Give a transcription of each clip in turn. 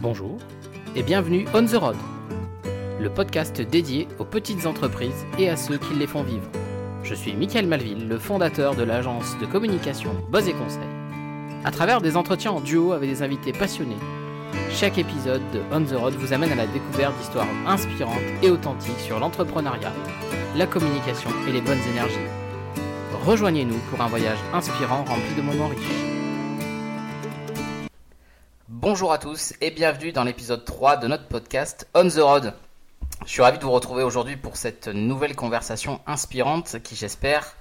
Bonjour et bienvenue On the Road, le podcast dédié aux petites entreprises et à ceux qui les font vivre. Je suis Michael Malville, le fondateur de l'agence de communication Buzz et Conseil. À travers des entretiens en duo avec des invités passionnés, chaque épisode de On the Road vous amène à la découverte d'histoires inspirantes et authentiques sur l'entrepreneuriat, la communication et les bonnes énergies. Rejoignez-nous pour un voyage inspirant rempli de moments riches. Bonjour à tous et bienvenue dans l'épisode 3 de notre podcast On the Road. Je suis ravi de vous retrouver aujourd'hui pour cette nouvelle conversation inspirante qui j'espère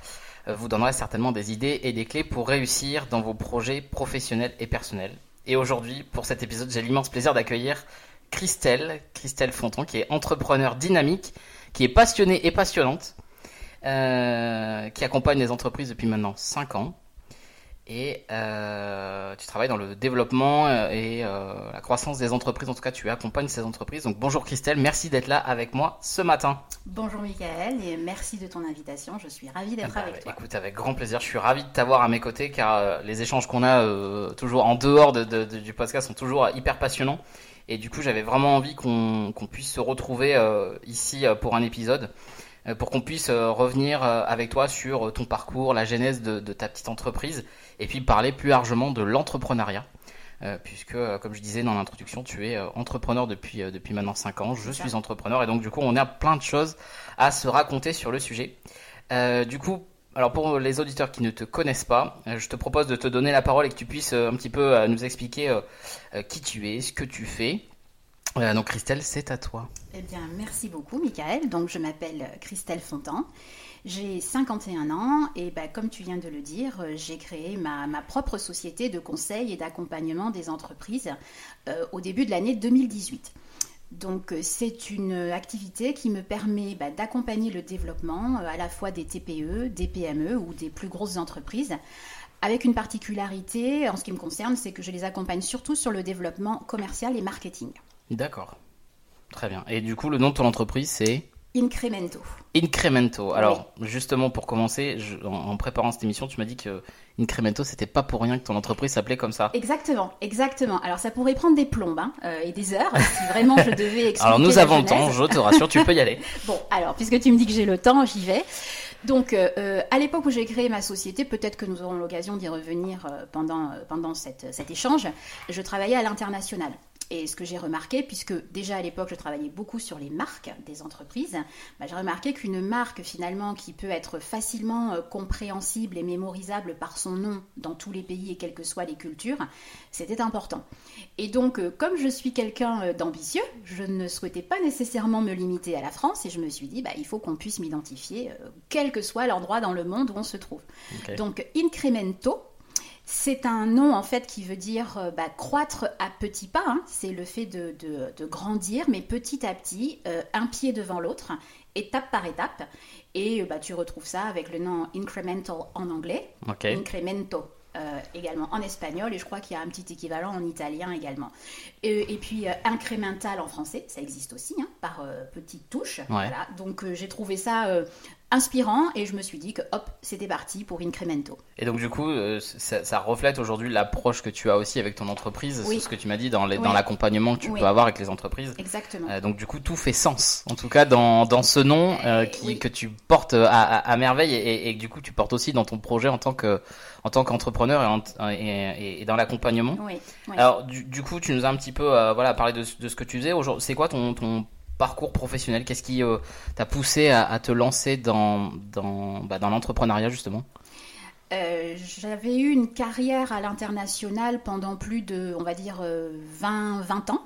vous donnera certainement des idées et des clés pour réussir dans vos projets professionnels et personnels. Et aujourd'hui, pour cet épisode, j'ai l'immense plaisir d'accueillir Christelle, Christelle Fonton, qui est entrepreneur dynamique, qui est passionnée et passionnante, euh, qui accompagne les entreprises depuis maintenant 5 ans. Et euh, tu travailles dans le développement euh, et euh, la croissance des entreprises. En tout cas, tu accompagnes ces entreprises. Donc bonjour Christelle, merci d'être là avec moi ce matin. Bonjour Michael et merci de ton invitation. Je suis ravie d'être Ah bah, avec toi. Écoute, avec grand plaisir. Je suis ravi de t'avoir à mes côtés car euh, les échanges qu'on a euh, toujours en dehors de, de- de- du podcast sont toujours hyper passionnants. Et du coup, j'avais vraiment envie qu'on qu'on puisse se retrouver ici pour un épisode, pour qu'on puisse revenir avec toi sur ton parcours, la genèse de, de ta petite entreprise, et puis parler plus largement de l'entrepreneuriat. Euh, puisque, euh, comme je disais dans l'introduction, tu es euh, entrepreneur depuis, depuis maintenant 5 ans. Je suis entrepreneur et donc du coup, on a plein de choses à se raconter sur le sujet. Du coup, alors pour les auditeurs qui ne te connaissent pas, je te propose de te donner la parole et que tu puisses un petit peu nous expliquer qui tu es, ce que tu fais. Donc Christelle, c'est à toi. Eh bien, merci beaucoup Michael. Donc, je m'appelle Christelle Fontan. J'ai 51 ans et bah, comme tu viens de le dire, euh, j'ai créé ma, propre société de conseil et d'accompagnement des entreprises euh, au début de l'année 2018. Donc euh, c'est une activité qui me permet bah, d'accompagner le développement à la fois des TPE, des PME ou des plus grosses entreprises. Avec une particularité en ce qui me concerne, c'est que je les accompagne surtout sur le développement commercial et marketing. D'accord. Très bien. Et du coup, le nom de ton entreprise, c'est? Incremento. Incremento. Alors, justement, pour commencer, je- en, en préparant cette émission, tu m'as dit que Incremento, c'était pas pour rien que ton entreprise s'appelait comme ça. Exactement, exactement. Alors ça pourrait prendre des plombes hein, euh, et des heures si vraiment je devais expliquer. Alors, nous avons le temps, je te rassure, tu peux y aller. Bon, alors, puisque tu me dis que j'ai le temps, j'y vais. Donc, euh, euh, à l'époque où j'ai créé ma société, peut-être que nous aurons l'occasion d'y revenir pendant, pendant cette- cet échange, je travaillais à l'international. Et ce que j'ai remarqué, puisque déjà à l'époque je travaillais beaucoup sur les marques des entreprises, bah, j'ai remarqué qu'une marque finalement qui peut être facilement euh, compréhensible et mémorisable par son nom dans tous les pays et quelles que soient les cultures, c'était important. Et donc, euh, comme je suis quelqu'un euh, d'ambitieux, je ne souhaitais pas nécessairement me limiter à la France et je me suis dit, bah, il faut qu'on puisse m'identifier, euh, quel que soit l'endroit dans le monde où on se trouve. Donc, incremento, c'est un nom en fait qui veut dire euh, bah, croître à petits pas. hein. C'est le fait de, de- de grandir, mais petit à petit, euh, un pied devant l'autre, étape par étape. Et euh, bah, tu retrouves ça avec le nom incremental en anglais, Ok. incremento euh, également en espagnol, et je crois qu'il y a un petit équivalent en italien également. Et, et puis euh, incrémental en français, ça existe aussi, hein, par euh, petites touches. Voilà. Donc j'ai trouvé ça inspirant et je me suis dit que hop, c'était parti pour incremento. Et donc du coup, euh, ça, ça reflète aujourd'hui l'approche que tu as aussi avec ton entreprise, Oui. ce que tu m'as dit dans Oui. l'accompagnement que tu Oui. peux avoir avec les entreprises. Exactement. Euh, donc du coup, tout fait sens. En tout cas, dans, dans ce nom euh, qui, que tu portes à, à, à merveille et, que du coup tu portes aussi dans ton projet en tant que en tant qu'entrepreneur et, et, dans l'accompagnement. Alors du, du coup, tu nous as un petit peu euh, voilà parlé de, ce- de ce que tu faisais. Aujourd'hui, c'est quoi ton, ton parcours professionnel Qu'est-ce qui euh, t'a poussé à, à te lancer dans dans bah, dans l'entrepreneuriat justement? Euh, J'avais eu une carrière à l'international pendant plus de, on va dire, euh, 20, 20 ans.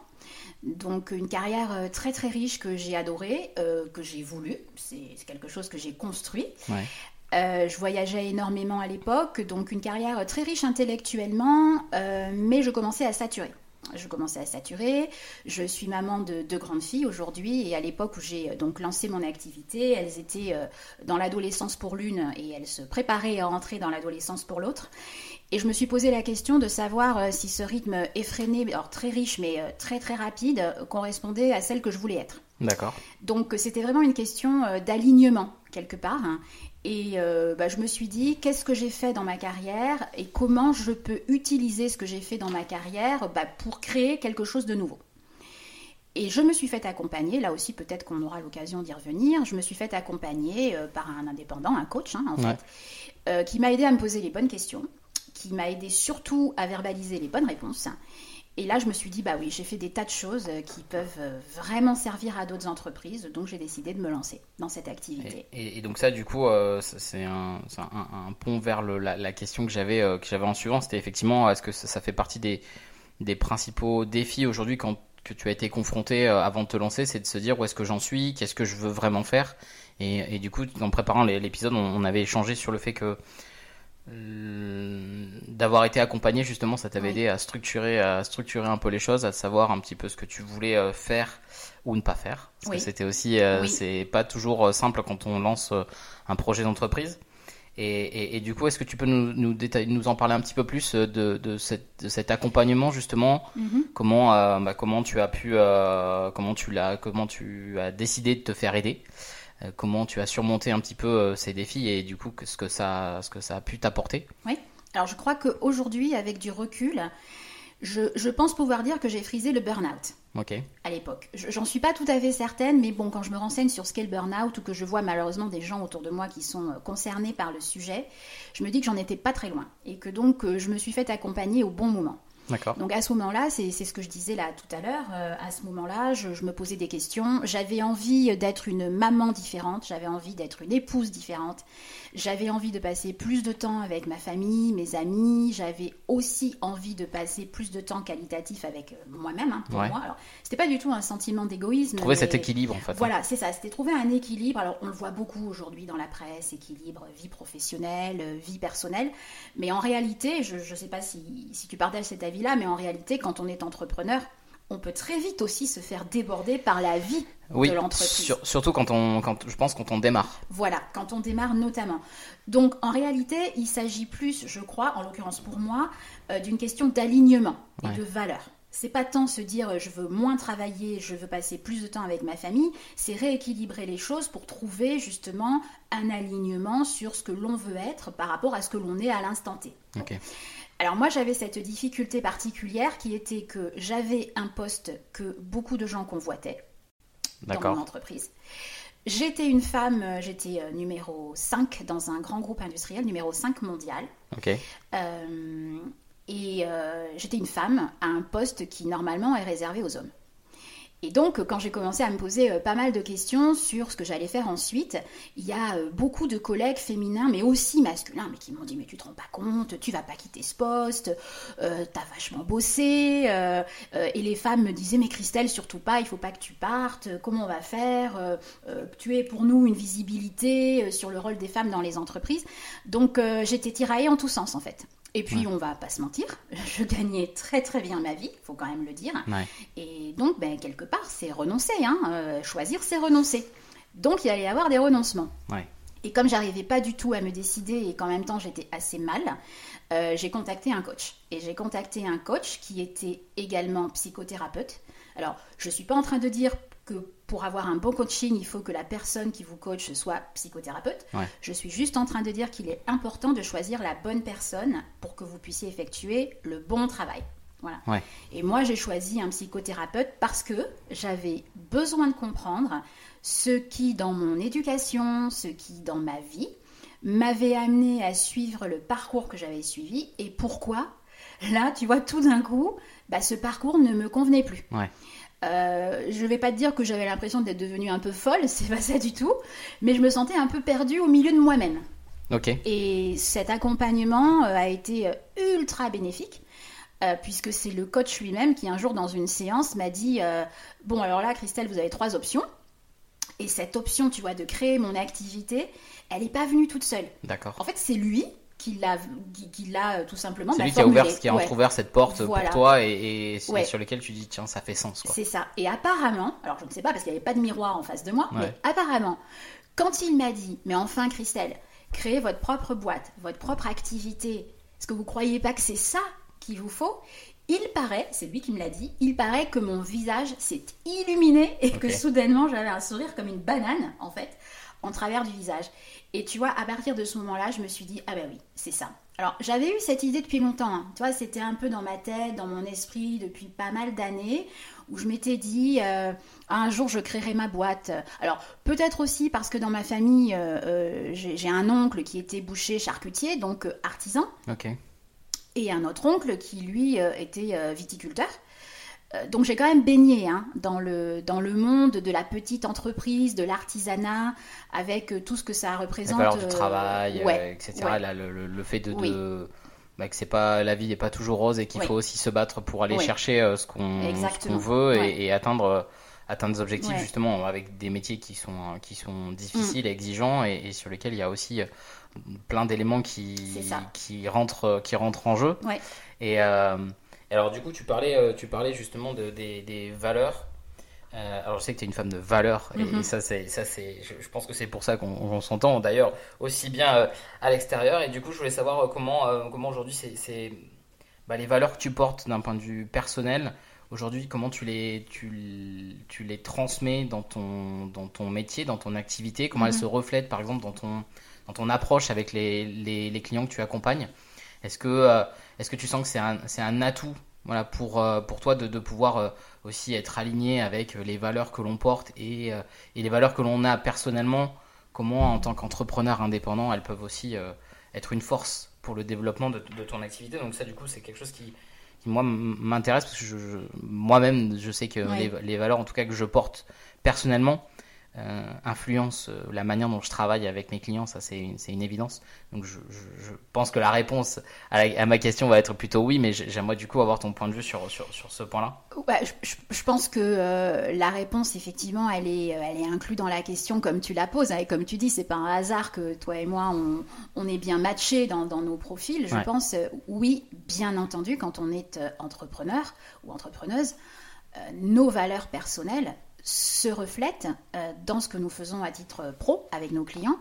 Donc une carrière très très riche que j'ai adorée, euh, que j'ai voulu. C'est c'est quelque chose que j'ai construit. Ouais. Euh, je voyageais énormément à l'époque, donc une carrière très riche intellectuellement, euh, mais je commençais à saturer. Je commençais à saturer. Je suis maman de deux grandes filles aujourd'hui et à l'époque où j'ai euh, donc lancé mon activité, elles étaient euh, dans l'adolescence pour l'une et elles se préparaient à entrer dans l'adolescence pour l'autre. Et je me suis posé la question de savoir euh, si ce rythme effréné, alors très riche mais très très rapide, correspondait à celle que je voulais être. D'accord. Donc c'était vraiment une question d'alignement quelque part. hein. Et euh, bah, je me suis dit, qu'est-ce que j'ai fait dans ma carrière et comment je peux utiliser ce que j'ai fait dans ma carrière bah, pour créer quelque chose de nouveau. Et je me suis fait accompagner, là aussi peut-être qu'on aura l'occasion d'y revenir, je me suis fait accompagner euh, par un indépendant, un coach hein, en Ouais. fait, euh, qui m'a aidé à me poser les bonnes questions, qui m'a aidé surtout à verbaliser les bonnes réponses. Et là, je me suis dit, bah oui, j'ai fait des tas de choses euh, qui peuvent euh, vraiment servir à d'autres entreprises, donc j'ai décidé de me lancer dans cette activité. Et, donc ça, du coup, euh, c'est un, pont vers la, question que j'avais euh, j'avais en suivant. C'était effectivement, est-ce que ça, fait partie des, principaux défis aujourd'hui que tu as été confronté avant de te lancer, c'est de se dire où est-ce que j'en suis, qu'est-ce que je veux vraiment faire? Et, du coup, en préparant l'épisode, on, avait échangé sur le fait que d'avoir été accompagné justement, ça t'avait Oui. aidé à structurer, à structurer un peu les choses, à savoir un petit peu ce que tu voulais euh, faire ou ne pas faire. Parce Oui. que c'était aussi, euh, Oui. c'est pas toujours euh, simple quand on lance euh, un projet d'entreprise. Et, et- et du coup, est-ce que tu peux nous, nous, détailler- nous en parler un petit peu plus euh, de, de, cette- de cet accompagnement justement? Mhm. Comment, euh, bah, comment tu as pu, euh, comment tu l'as, comment tu as décidé de te faire aider? Euh, Comment tu as surmonté un petit peu euh, ces défis et du coup, ce que ça, ce que ça a pu t'apporter? Oui. Alors je crois qu'aujourd'hui, avec du recul, je, je pense pouvoir dire que j'ai frisé le burn-out. À l'époque. Je- J'en suis pas tout à fait certaine, mais bon, quand je me renseigne sur ce qu'est le burn-out ou que je vois malheureusement des gens autour de moi qui sont euh, concernés par le sujet, je me dis que j'en étais pas très loin et que donc euh, je me suis fait accompagner au bon moment. Donc à ce moment-là, c'est ce que je disais là tout à l'heure, euh, à ce moment-là, je me posais des questions, j'avais envie d'être une maman différente, j'avais envie d'être une épouse différente, j'avais envie de passer plus de temps avec ma famille, mes amis, j'avais aussi envie de passer plus de temps qualitatif avec euh, moi-même, hein, pour Ouais. moi. Alors, c'était pas du tout un sentiment d'égoïsme. Trouver cet équilibre en fait. hein. voilà, c'est ça, c'était trouver un équilibre. Alors, on le voit beaucoup aujourd'hui dans la presse, équilibre vie professionnelle, euh, vie personnelle. Mais en réalité, je ne sais pas si, si tu partages cet avis-là, mais en réalité, quand on est entrepreneur, on peut très vite aussi se faire déborder par la vie Oui, de l'entreprise. sur- surtout quand on, quand, je pense quand on démarre. Voilà, quand on démarre notamment. Donc en réalité, il s'agit plus, je crois, en l'occurrence pour moi, euh, d'une question d'alignement et Ouais. de valeur. C'est pas tant se dire euh, je veux moins travailler, je veux passer plus de temps avec ma famille, c'est rééquilibrer les choses pour trouver justement un alignement sur ce que l'on veut être par rapport à ce que l'on est à l'instant T. Ok. Alors moi j'avais cette difficulté particulière qui était que j'avais un poste que beaucoup de gens convoitaient dans mon entreprise. J'étais une femme, euh, j'étais euh, numéro 5 dans un grand groupe industriel, numéro 5 mondial. Euh, et euh, j'étais une femme à un poste qui normalement est réservé aux hommes. Et donc, quand j'ai commencé à me poser euh, pas mal de questions sur ce que j'allais faire ensuite, il y a euh, beaucoup de collègues féminins, mais aussi masculins, mais qui m'ont dit Mais tu te rends pas compte, tu vas pas quitter ce poste, euh, t'as vachement bossé. et les femmes me disaient Mais Christelle, surtout pas, il faut pas que tu partes, comment on va faire Tu es pour nous une visibilité sur le rôle des femmes dans les entreprises. Donc, j'étais tiraillée en tous sens, en fait. Et puis, on va pas se mentir, je gagnais très très bien ma vie, faut quand même le dire. Ouais. Et donc, ben, quelque part, c'est renoncer. Hein. euh, choisir, c'est renoncer. Donc, il allait y avoir des renoncements. Ouais. Et comme j'arrivais pas du tout à me décider et qu'en même temps j'étais assez mal, euh, j'ai contacté un coach. Et j'ai contacté un coach qui était également psychothérapeute. Alors, je suis pas en train de dire que pour avoir un bon coaching, il faut que la personne qui vous coach soit psychothérapeute. Ouais. Je suis juste en train de dire qu'il est important de choisir la bonne personne pour que vous puissiez effectuer le bon travail. Voilà. Ouais. Et moi, j'ai choisi un psychothérapeute parce que j'avais besoin de comprendre ce qui, dans mon éducation, ce qui, dans ma vie, m'avait amené à suivre le parcours que j'avais suivi et pourquoi, là, tu vois, tout d'un coup, bah, ce parcours ne me convenait plus. Ouais. Euh, je vais pas te dire que j'avais l'impression d'être devenue un peu folle, c'est pas ça du tout, mais je me sentais un peu perdue au milieu de moi-même. Et cet accompagnement euh, a été euh, ultra bénéfique. euh, puisque c'est le coach lui-même qui un jour dans une séance m'a dit euh, bon alors là Christelle vous avez trois options et cette option tu vois de créer mon activité elle n'est pas venue toute seule D'accord. en fait c'est lui qui l'a qui, qui l'a euh, tout simplement C'est bah, lui qui a ouvert, formulé. qui a Ouais. entrouvert cette porte Voilà. pour toi et, et Ouais. sur lequel tu dis tiens ça fait sens. C'est ça. Et apparemment, alors je ne sais pas parce qu'il n'y avait pas de miroir en face de moi, Ouais. mais apparemment, quand il m'a dit, mais enfin Christelle, créez votre propre boîte, votre propre activité, est-ce que vous croyez pas que c'est ça qu'il vous faut? Il paraît, c'est lui qui me l'a dit, il paraît que mon visage s'est illuminé et que soudainement j'avais un sourire comme une banane en fait, en travers du visage. Et tu vois, à partir de ce moment-là, je me suis dit, ah ben oui, c'est ça. Alors, j'avais eu cette idée depuis longtemps. Hein. Tu vois, c'était un peu dans ma tête, dans mon esprit, depuis pas mal d'années, où je m'étais dit, euh, un jour, je créerai ma boîte. Alors, peut-être aussi parce que dans ma famille, euh, euh, j'ai un oncle qui était boucher charcutier, donc artisan. Ok. Et un autre oncle qui, lui, était viticulteur. Euh, donc j'ai quand même baigné hein, dans, le, dans le monde de la petite entreprise, de l'artisanat, avec euh, tout ce que ça représente. La valeur du travail, euh, etc. le, fait de, bah, que c'est pas la vie n'est pas toujours rose et qu'il faut aussi se battre pour aller chercher ce qu'on veut et, atteindre atteindre des objectifs justement avec des métiers qui sont qui sont difficiles, et mm. exigeants et, sur lesquels il y a aussi plein d'éléments qui qui rentrent qui rentrent en jeu. Et alors du coup, tu parlais, euh, tu parlais justement de, des, valeurs. Euh, alors je sais que tu es une femme de valeurs et, mhm. ça c'est ça c'est je, pense que c'est pour ça qu'on s'entend d'ailleurs aussi bien euh, à l'extérieur et du coup je voulais savoir comment comment aujourd'hui c'est bah, les valeurs que tu portes d'un point de vue personnel aujourd'hui comment tu les tu, tu, les transmets dans ton dans ton métier dans ton activité comment elles mhm. se reflètent par exemple dans ton dans ton approche avec les, les, les clients que tu accompagnes est-ce que est-ce que tu sens que c'est un, un, atout voilà, pour, euh, pour toi de, de pouvoir euh, aussi être aligné avec euh, les valeurs que l'on porte et, et, les valeurs que l'on a personnellement? Comment, en tant qu'entrepreneur indépendant, elles peuvent aussi être une force pour le développement de, de ton activité? Donc ça, du coup, c'est quelque chose qui, qui moi, m'intéresse parce que je, moi-même, je sais que les, les, valeurs, en tout cas, que je porte personnellement, euh, influence euh, la manière dont je travaille avec mes clients, ça c'est une, une, évidence. Donc je, je, pense que la réponse à, ma question va être plutôt oui, mais j'aimerais du coup avoir ton point de vue sur, sur, sur ce point-là. je, je, pense que euh, la réponse effectivement elle est, elle est inclue dans la question comme tu la poses. Hein, et comme tu dis, c'est pas un hasard que toi et moi on, on est bien matchés dans, dans, nos profils. Je pense oui, bien entendu, quand on est entrepreneur ou entrepreneuse, nos valeurs personnelles se reflète euh, dans ce que nous faisons à titre pro avec nos clients.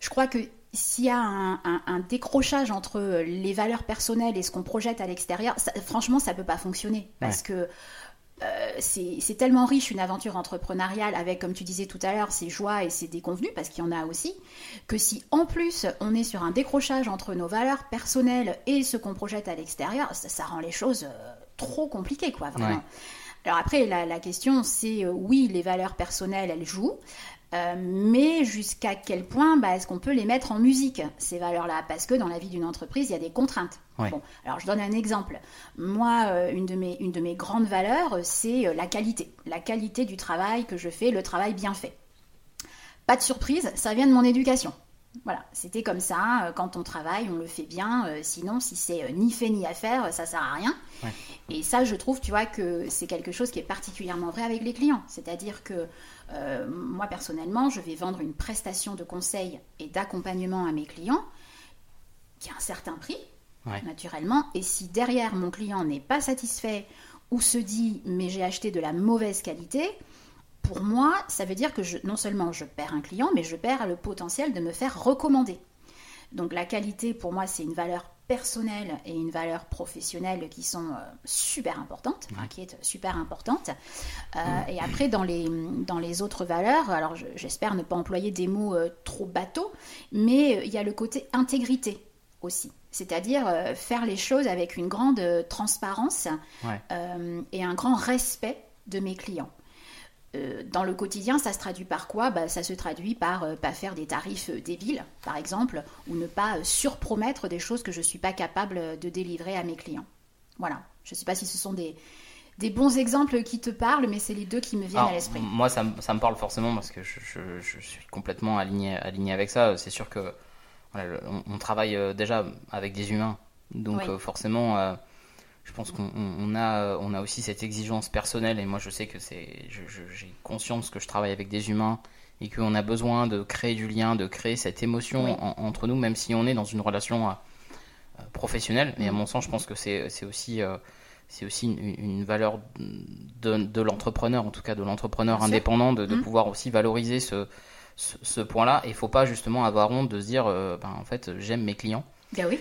Je crois que s'il y a un, décrochage entre les valeurs personnelles et ce qu'on projette à l'extérieur, franchement, ça ne peut pas fonctionner. Parce que euh, c'est tellement riche une aventure entrepreneuriale avec, comme tu disais tout à l'heure, ses joies et ses déconvenus, parce qu'il y en a aussi, que si en plus on est sur un décrochage entre nos valeurs personnelles et ce qu'on projette à l'extérieur, ça, rend les choses euh, trop compliquées, quoi, vraiment. Alors après, la, question, c'est euh, oui, les valeurs personnelles, elles jouent. Euh, mais jusqu'à quel point bah, est-ce qu'on peut les mettre en musique, ces valeurs-là? Parce que dans la vie d'une entreprise, il y a des contraintes. Bon, alors je donne un exemple. Moi, euh, une, de mes, une de mes grandes valeurs, c'est la qualité. La qualité du travail que je fais, le travail bien fait. Pas de surprise, ça vient de mon éducation. Voilà, c'était comme ça. Quand on travaille, on le fait bien. Sinon, si c'est ni fait ni à faire, ça sert à rien. Et ça, je trouve, tu vois, que c'est quelque chose qui est particulièrement vrai avec les clients. C'est-à-dire que euh, moi, personnellement, je vais vendre une prestation de conseil et d'accompagnement à mes clients qui a un certain prix, naturellement. Et si derrière mon client n'est pas satisfait ou se dit, mais j'ai acheté de la mauvaise qualité, pour moi, ça veut dire que je, non seulement je perds un client, mais je perds le potentiel de me faire recommander. Donc la qualité, pour moi, c'est une valeur personnelle et une valeur professionnelle qui sont euh, super importantes, qui est super importante. Euh, et après, dans les, dans les autres valeurs, alors j'espère ne pas employer des mots euh, trop bateaux, mais il y a le côté intégrité aussi. C'est-à-dire faire les choses avec une grande transparence et un grand respect de mes clients. Euh, dans le quotidien, ça se traduit par quoi? Bah, Ça se traduit par ne euh, pas faire des tarifs euh, débiles, par exemple, ou ne pas surpromettre des choses que je ne suis pas capable de délivrer à mes clients. Voilà. Je ne sais pas si ce sont des, des bons exemples qui te parlent, mais c'est les deux qui me viennent à l'esprit. Moi, ça, ça, me parle forcément parce que je, je, suis complètement aligné, aligné avec ça. C'est sûr que on, travaille déjà avec des humains, donc forcément je pense qu'on a, on a aussi cette exigence personnelle et moi je sais que c'est, j'ai conscience que je travaille avec des humains et qu'on a besoin de créer du lien, de créer cette émotion entre nous, même si on est dans une relation euh, professionnelle. Et à mon sens, je pense que c'est aussi, euh, c'est aussi une, valeur de, de l'entrepreneur, en tout cas de l'entrepreneur indépendant, de, mmh. pouvoir aussi valoriser ce, ce, point-là. Et il faut pas justement avoir honte de se dire, euh, ben, en fait, j'aime mes clients. Ben oui.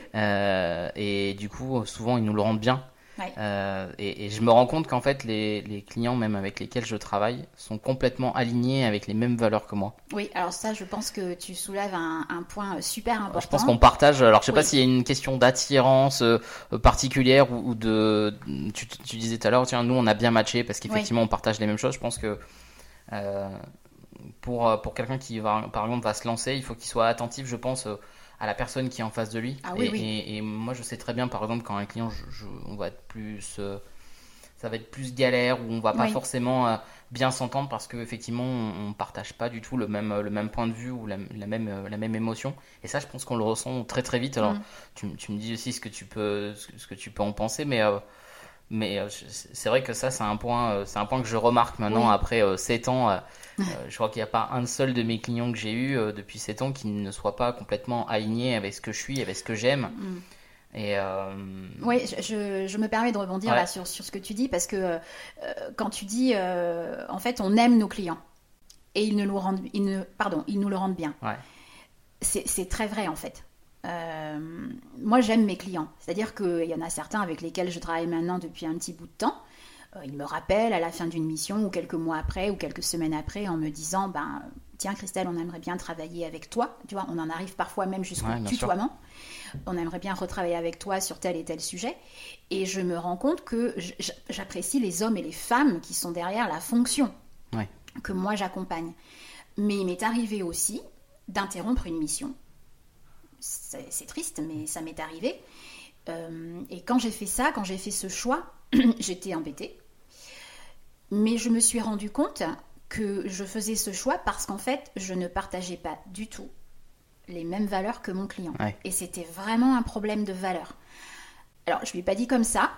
et du coup, souvent, ils nous le rendent bien. Ouais. Euh, et, et je me rends compte qu'en fait, les, les clients, même avec lesquels je travaille, sont complètement alignés avec les mêmes valeurs que moi. Oui, alors ça, je pense que tu soulèves un, un point euh, super important. Je pense qu'on partage. Alors, je sais pas s'il y a une question d'attirance euh, euh, particulière ou, ou de. Tu, tu disais tout à l'heure, tiens, nous, on a bien matché parce qu'effectivement, on partage les mêmes choses. Je pense que euh, pour euh, pour quelqu'un qui va, par exemple, va se lancer, il faut qu'il soit attentif, je pense. À la personne qui est en face de lui. Ah oui, et, oui. et- et moi, je sais très bien, par exemple, quand un client, je- je- on va être plus, euh, ça va être plus galère ou on va pas Oui. forcément euh, bien s'entendre parce que effectivement, on, on partage pas du tout le même le même point de vue ou la, la même euh, la même émotion. Et ça, je pense qu'on le ressent très très vite. Alors, Mm. tu, tu me dis aussi ce que tu peux ce que, tu peux en penser, mais mais c'est vrai que ça, c'est un point, c'est un point que je remarque maintenant après euh, 7 ans. Euh, je crois qu'il n'y a pas un seul de mes clients que j'ai eu euh, depuis 7 ans qui ne soit pas complètement aligné avec ce que je suis, avec ce que j'aime. Mm. Et euh, Oui, je, je- je me permets de rebondir Ouais. là sur, sur ce que tu dis parce que euh, quand tu dis, euh, en fait, on aime nos clients et ils, ne nous, rendent, ils, ne, pardon, ils nous le rendent bien. Ouais. C'est très vrai en fait. Moi, j'aime mes clients. C'est-à-dire qu'il y en a certains avec lesquels je travaille maintenant depuis un petit bout de temps. Euh, ils me rappellent à la fin d'une mission ou quelques mois après ou quelques semaines après en me disant ben, Tiens, Christelle, on aimerait bien travailler avec toi. Tu vois, on en arrive parfois même jusqu'au Ouais, bien sûr. tutoiement. On aimerait bien retravailler avec toi sur tel et tel sujet. Et je me rends compte que j'apprécie les hommes et les femmes qui sont derrière la fonction Ouais. que moi j'accompagne. Mais il m'est arrivé aussi d'interrompre une mission. C'est c'est triste, mais ça m'est arrivé. Euh, et quand j'ai fait ça, quand j'ai fait ce choix, j'étais embêtée. Mais je me suis rendu compte que je faisais ce choix parce qu'en fait, je ne partageais pas du tout les mêmes valeurs que mon client. Ouais. Et c'était vraiment un problème de valeur. Alors, je lui ai pas dit comme ça,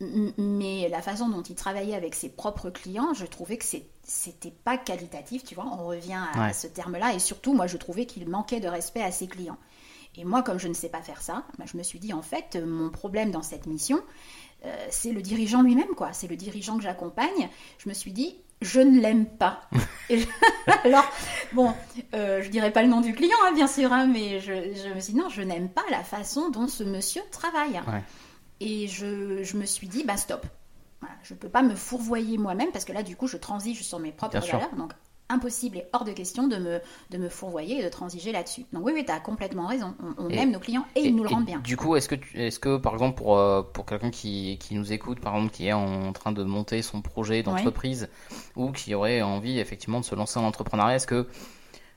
mais la façon dont il travaillait avec ses propres clients, je trouvais que c'était pas qualitatif, tu vois. On revient à Ouais. ce terme-là, et surtout, moi, je trouvais qu'il manquait de respect à ses clients. Et moi, comme je ne sais pas faire ça, bah, je me suis dit, en fait, mon problème dans cette mission, euh, c'est le dirigeant lui-même, quoi. C'est le dirigeant que j'accompagne. Je me suis dit, je ne l'aime pas. Et je- Alors, bon, euh, je dirais pas le nom du client, hein, bien sûr, hein, mais je, je me suis dit, non, je n'aime pas la façon dont ce monsieur travaille. Ouais. Et je, je me suis dit, bah stop. Voilà, je ne peux pas me fourvoyer moi-même parce que là, du coup, je transige sur mes propres Bien sûr. valeurs. Donc, impossible et hors de question de me, de me fourvoyer et de transiger là-dessus. Donc, oui, oui, tu as complètement raison. On, on Et- aime nos clients et, ils nous le rendent bien. Du coup, est-ce que, tu- est-ce que par exemple, pour, euh, pour quelqu'un qui, qui nous écoute, par exemple, qui est en train de monter son projet d'entreprise ou qui aurait envie effectivement de se lancer en entrepreneuriat, est-ce que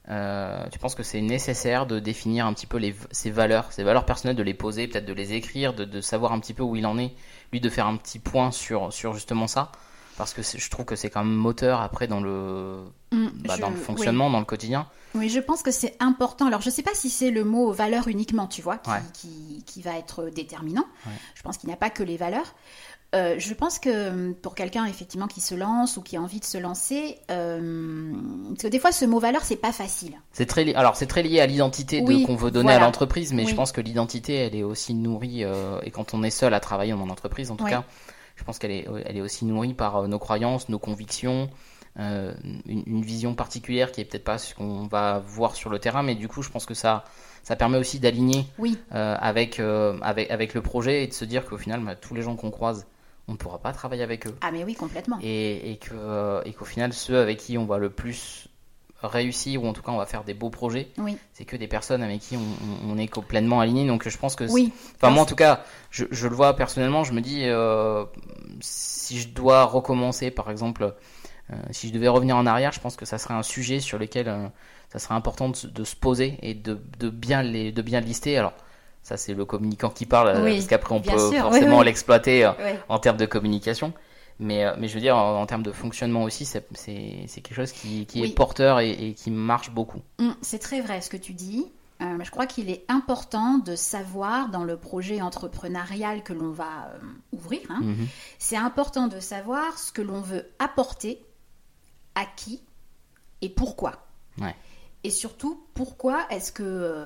euh, tu penses que c'est nécessaire de définir un petit peu les, ses valeurs, ses valeurs personnelles, de les poser, peut-être de les écrire, de, de savoir un petit peu où il en est, lui de faire un petit point sur, sur justement ça? Parce que je trouve que c'est quand même moteur après dans le, Mm, bah, je- dans le oui. fonctionnement, dans le quotidien. Oui, je pense que c'est important. Alors, je ne sais pas si c'est le mot valeur uniquement, tu vois, qui, Ouais. qui, qui va être déterminant. Ouais. Je pense qu'il n'y a pas que les valeurs. Euh, je pense que pour quelqu'un effectivement qui se lance ou qui a envie de se lancer, euh, parce que des fois ce mot valeur c'est pas facile. C'est très li- alors c'est très lié à l'identité de- Oui, qu'on veut donner voilà. à l'entreprise, mais je pense que l'identité elle est aussi nourrie euh, et quand on est seul à travailler en entreprise en tout cas, je pense qu'elle est elle est aussi nourrie par euh, nos croyances, nos convictions, euh, une, une vision particulière qui est peut-être pas ce qu'on va voir sur le terrain, mais du coup je pense que ça ça permet aussi d'aligner Oui, euh, avec euh, avec avec le projet et de se dire qu'au final bah, tous les gens qu'on croise on ne pourra pas travailler avec eux ah mais oui complètement. et, euh, et qu'au final ceux avec qui on va le plus réussir ou en tout cas on va faire des beaux projets. Oui, c'est que des personnes avec qui on, on- on est co- pleinement aligné donc je pense que oui, enfin moi en tout cas je, je le vois personnellement. Je me dis euh, si je dois recommencer par exemple euh, si je devais revenir en arrière je pense que ça serait un sujet sur lequel euh, ça serait important de, se- de se poser et de, de bien les de bien lister. Alors ça c'est le communicant qui parle Oui, parce qu'après on peut sûr, forcément l'exploiter en termes de communication. Mais, euh, mais je veux dire, en, en termes de fonctionnement aussi, c'est quelque chose qui, qui Oui. est porteur et, et qui marche beaucoup. Hum, C'est très vrai ce que tu dis. Euh, je crois qu'il est important de savoir dans le projet entrepreneurial que l'on va euh, ouvrir, hein, Mhm. c'est important de savoir ce que l'on veut apporter, à qui et pourquoi. Ouais. Et surtout, pourquoi est-ce que euh,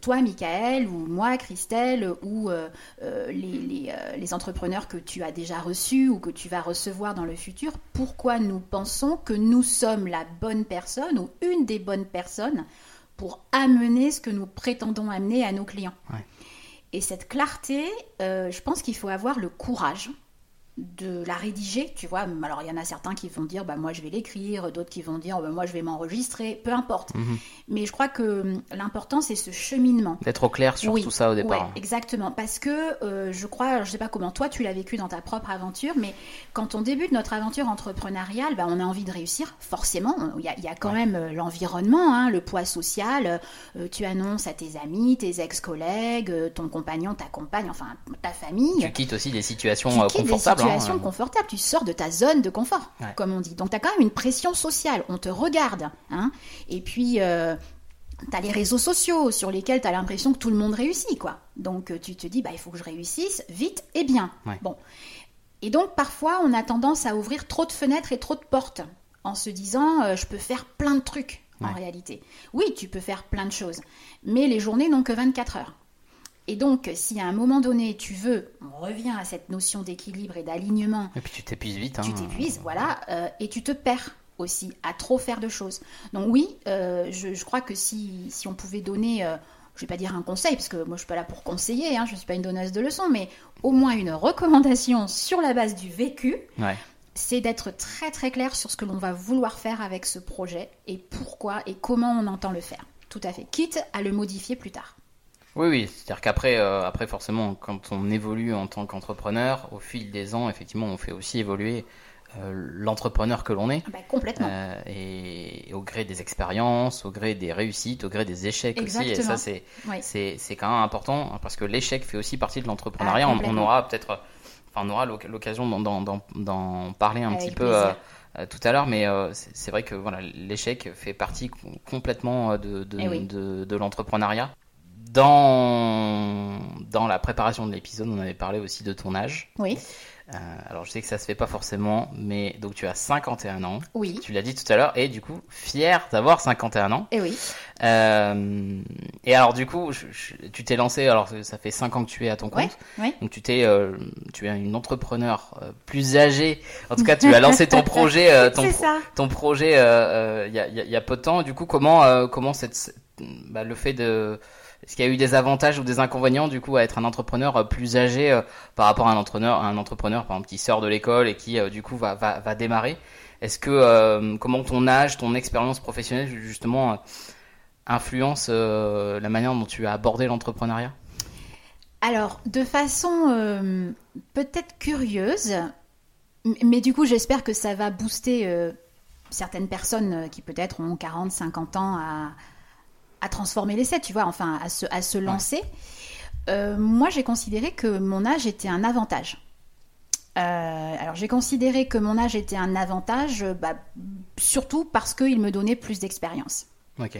toi, Michael, ou moi, Christelle, ou euh, euh, les, les, les entrepreneurs que tu as déjà reçus ou que tu vas recevoir dans le futur, pourquoi nous pensons que nous sommes la bonne personne ou une des bonnes personnes pour amener ce que nous prétendons amener à nos clients? Ouais. Et cette clarté, euh, je pense qu'il faut avoir le courage de la rédiger, tu vois. Alors il y en a certains qui vont dire, bah moi je vais l'écrire, d'autres qui vont dire, bah, moi je vais m'enregistrer, peu importe. Mhm. Mais je crois que hum, l'important c'est ce cheminement. D'être au clair sur Oui, tout ça au départ. Ouais, exactement. Parce que euh, je crois, alors, je sais pas comment toi tu l'as vécu dans ta propre aventure, mais quand on débute notre aventure entrepreneuriale, bah, on a envie de réussir, forcément. Il y a, il y a quand même euh, l'environnement, hein, le poids social. euh, tu annonces à tes amis, tes ex-collègues, ton compagnon, ta compagne, enfin ta famille. Tu quittes aussi des situations Tu quittes des confortables. Hein. situations confortables, tu sors de ta zone de confort, Ouais. comme on dit. Donc tu as quand même une pression sociale, on te regarde. Hein et puis, euh, tu as les réseaux sociaux sur lesquels tu as l'impression que tout le monde réussit. quoi. Donc euh, tu te dis, bah, il faut que je réussisse vite et bien. Ouais. Bon. Et donc parfois, on a tendance à ouvrir trop de fenêtres et trop de portes en se disant, euh, je peux faire plein de trucs en Ouais. réalité. Oui, tu peux faire plein de choses, mais les journées n'ont que 24 heures. Et donc, si à un moment donné, tu veux, on revient à cette notion d'équilibre et d'alignement, Et puis tu t'épuises vite. tu hein. t'épuises, voilà, euh, et tu te perds aussi à trop faire de choses. Donc oui, euh, je, je crois que si, si on pouvait donner, euh, je vais pas dire un conseil, parce que moi je suis pas là pour conseiller, hein, je suis pas une donneuse de leçons, mais au moins une recommandation sur la base du vécu, Ouais. c'est d'être très très clair sur ce que l'on va vouloir faire avec ce projet et pourquoi et comment on entend le faire. Tout à fait. Quitte à le modifier plus tard. Oui, oui, c'est-à-dire qu'après, euh, après forcément, quand on évolue en tant qu'entrepreneur, au fil des ans, effectivement, on fait aussi évoluer euh, l'entrepreneur que l'on est, Bah, complètement. euh, et, et au gré des expériences, au gré des réussites, au gré des échecs aussi, et Exactement. ça c'est Oui. c'est quand même important hein, parce que l'échec fait aussi partie de l'entrepreneuriat. Ah, on, aura peut-être, enfin, on aura l'oc- l'occasion d'en- parler un Avec petit peu euh, tout à l'heure, mais euh, c'est vrai que voilà, l'échec fait partie com- complètement de, de, Eh oui. de, de l'entrepreneuriat. Dans, dans la préparation de l'épisode, on avait parlé aussi de ton âge. Oui, Euh, alors je sais que ça se fait pas forcément, mais donc tu as 51 ans, oui, tu l'as dit tout à l'heure, et du coup fier d'avoir 51 ans. et oui. Euh, et alors du coup, je- je- tu t'es lancé, alors ça fait 5 ans que tu es à ton compte, ouais. donc tu t'es, euh, tu es une entrepreneur plus âgée. En tout cas, tu as lancé ton projet, ton, ça. ton projet il y, a, y a- il y a peu de temps. Du coup, comment, comment cette- bah, le fait de, est-ce qu'il y a eu des avantages ou des inconvénients du coup à être un entrepreneur euh, plus âgé euh, par rapport à un entrepreneur, un entrepreneur par exemple qui sort de l'école et qui euh, du coup va, va, va démarrer? Est-ce que comment ton âge, ton expérience professionnelle justement influence la manière dont tu as abordé l'entrepreneuriat? Alors, de façon peut-être curieuse, mais du coup, j'espère que ça va booster certaines personnes qui peut-être ont 40, 50 ans à, à transformer l'essai, tu vois, enfin, à se, à se lancer. Euh, moi, j'ai considéré que mon âge était un avantage. Euh, alors, j'ai considéré que mon âge était un avantage, euh, bah, surtout parce qu'il me donnait plus d'expérience. Ok.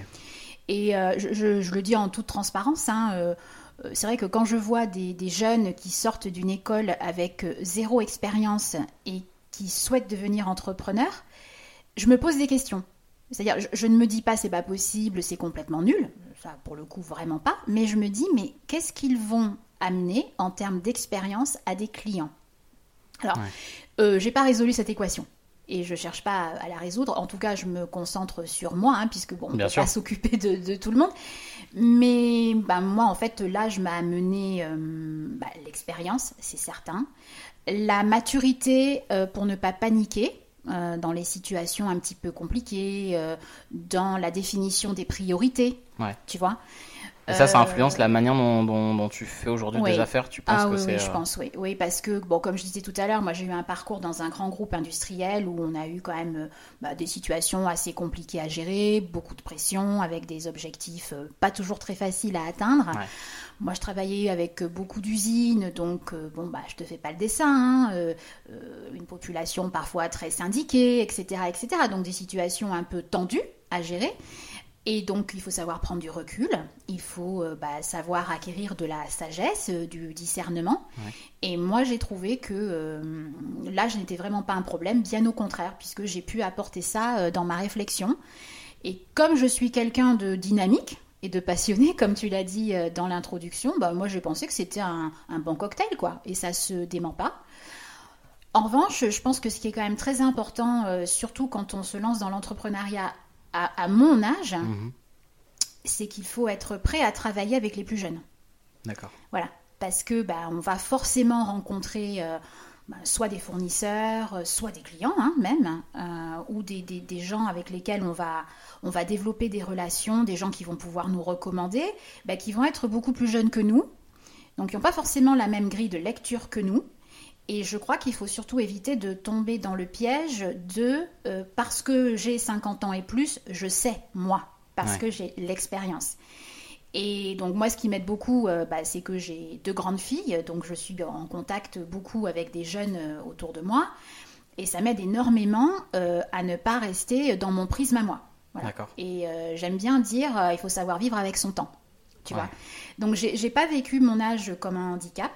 Et euh, je, je- je le dis en toute transparence, hein, euh, c'est vrai que quand je vois des, des jeunes qui sortent d'une école avec zéro expérience et qui souhaitent devenir entrepreneurs, je me pose des questions. C'est-à-dire, je, je ne me dis pas c'est pas possible, c'est complètement nul, ça pour le coup vraiment pas, mais je me dis mais qu'est-ce qu'ils vont amener en termes d'expérience à des clients? Alors, Ouais. euh, j'ai pas résolu cette équation. Et je cherche pas à, la résoudre. En tout cas, je me concentre sur moi, hein, puisque bon, on Bien peut sûr. pas s'occuper de, de tout le monde. Mais bah, moi, en fait, l'âge m'a amené euh, bah, l'expérience, c'est certain. La maturité euh, pour ne pas paniquer euh, dans les situations un petit peu compliquées, euh, dans la définition des priorités, Ouais. tu vois. Et ça, ça Euh, influence la manière dont, dont, dont tu fais aujourd'hui Oui. des affaires. Tu penses Ah que oui, c'est oui, je pense, oui. Oui, parce que, bon, comme je disais tout à l'heure, moi j'ai eu un parcours dans un grand groupe industriel où on a eu quand même bah, des situations assez compliquées à gérer, beaucoup de pression, avec des objectifs pas toujours très faciles à atteindre. Ouais. Moi, je travaillais avec euh, beaucoup d'usines, donc euh, bon, bah, je te fais pas le dessin. hein, euh, une population parfois très syndiquée, etc., etc. Donc des situations un peu tendues à gérer. Et donc, il faut savoir prendre du recul, il faut euh, bah, savoir acquérir de la sagesse, euh, du discernement. Ouais. Et moi, j'ai trouvé que euh, l'âge n'était vraiment pas un problème, bien au contraire, puisque j'ai pu apporter ça dans ma réflexion. Et comme je suis quelqu'un de dynamique et de passionné, comme tu l'as dit euh, dans l'introduction, bah, moi, j'ai pensé que c'était un, un bon cocktail, quoi. Et ça se dément pas. En revanche, je pense que ce qui est quand même très important, euh, surtout quand on se lance dans l'entrepreneuriat à, à mon âge, mhm. c'est qu'il faut être prêt à travailler avec les plus jeunes. D'accord. Voilà. parce que bah, on va forcément rencontrer bah, soit des fournisseurs, soit des clients hein, même, ou des, des, gens avec lesquels on va, on va développer des relations, des gens qui vont pouvoir nous recommander, bah, qui vont être beaucoup plus jeunes que nous, donc ils n'ont pas forcément la même grille de lecture que nous. Et je crois qu'il faut surtout éviter de tomber dans le piège de euh, parce que j'ai 50 ans et plus, je sais, moi, parce que j'ai l'expérience. Et donc moi, ce qui m'aide beaucoup, euh, bah, c'est que j'ai deux grandes filles, donc je suis en contact beaucoup avec des jeunes euh, autour de moi. Et ça m'aide énormément à ne pas rester dans mon prisme à moi. Et j'aime bien dire, il faut savoir vivre avec son temps. Tu vois Donc j'ai pas vécu mon âge comme un handicap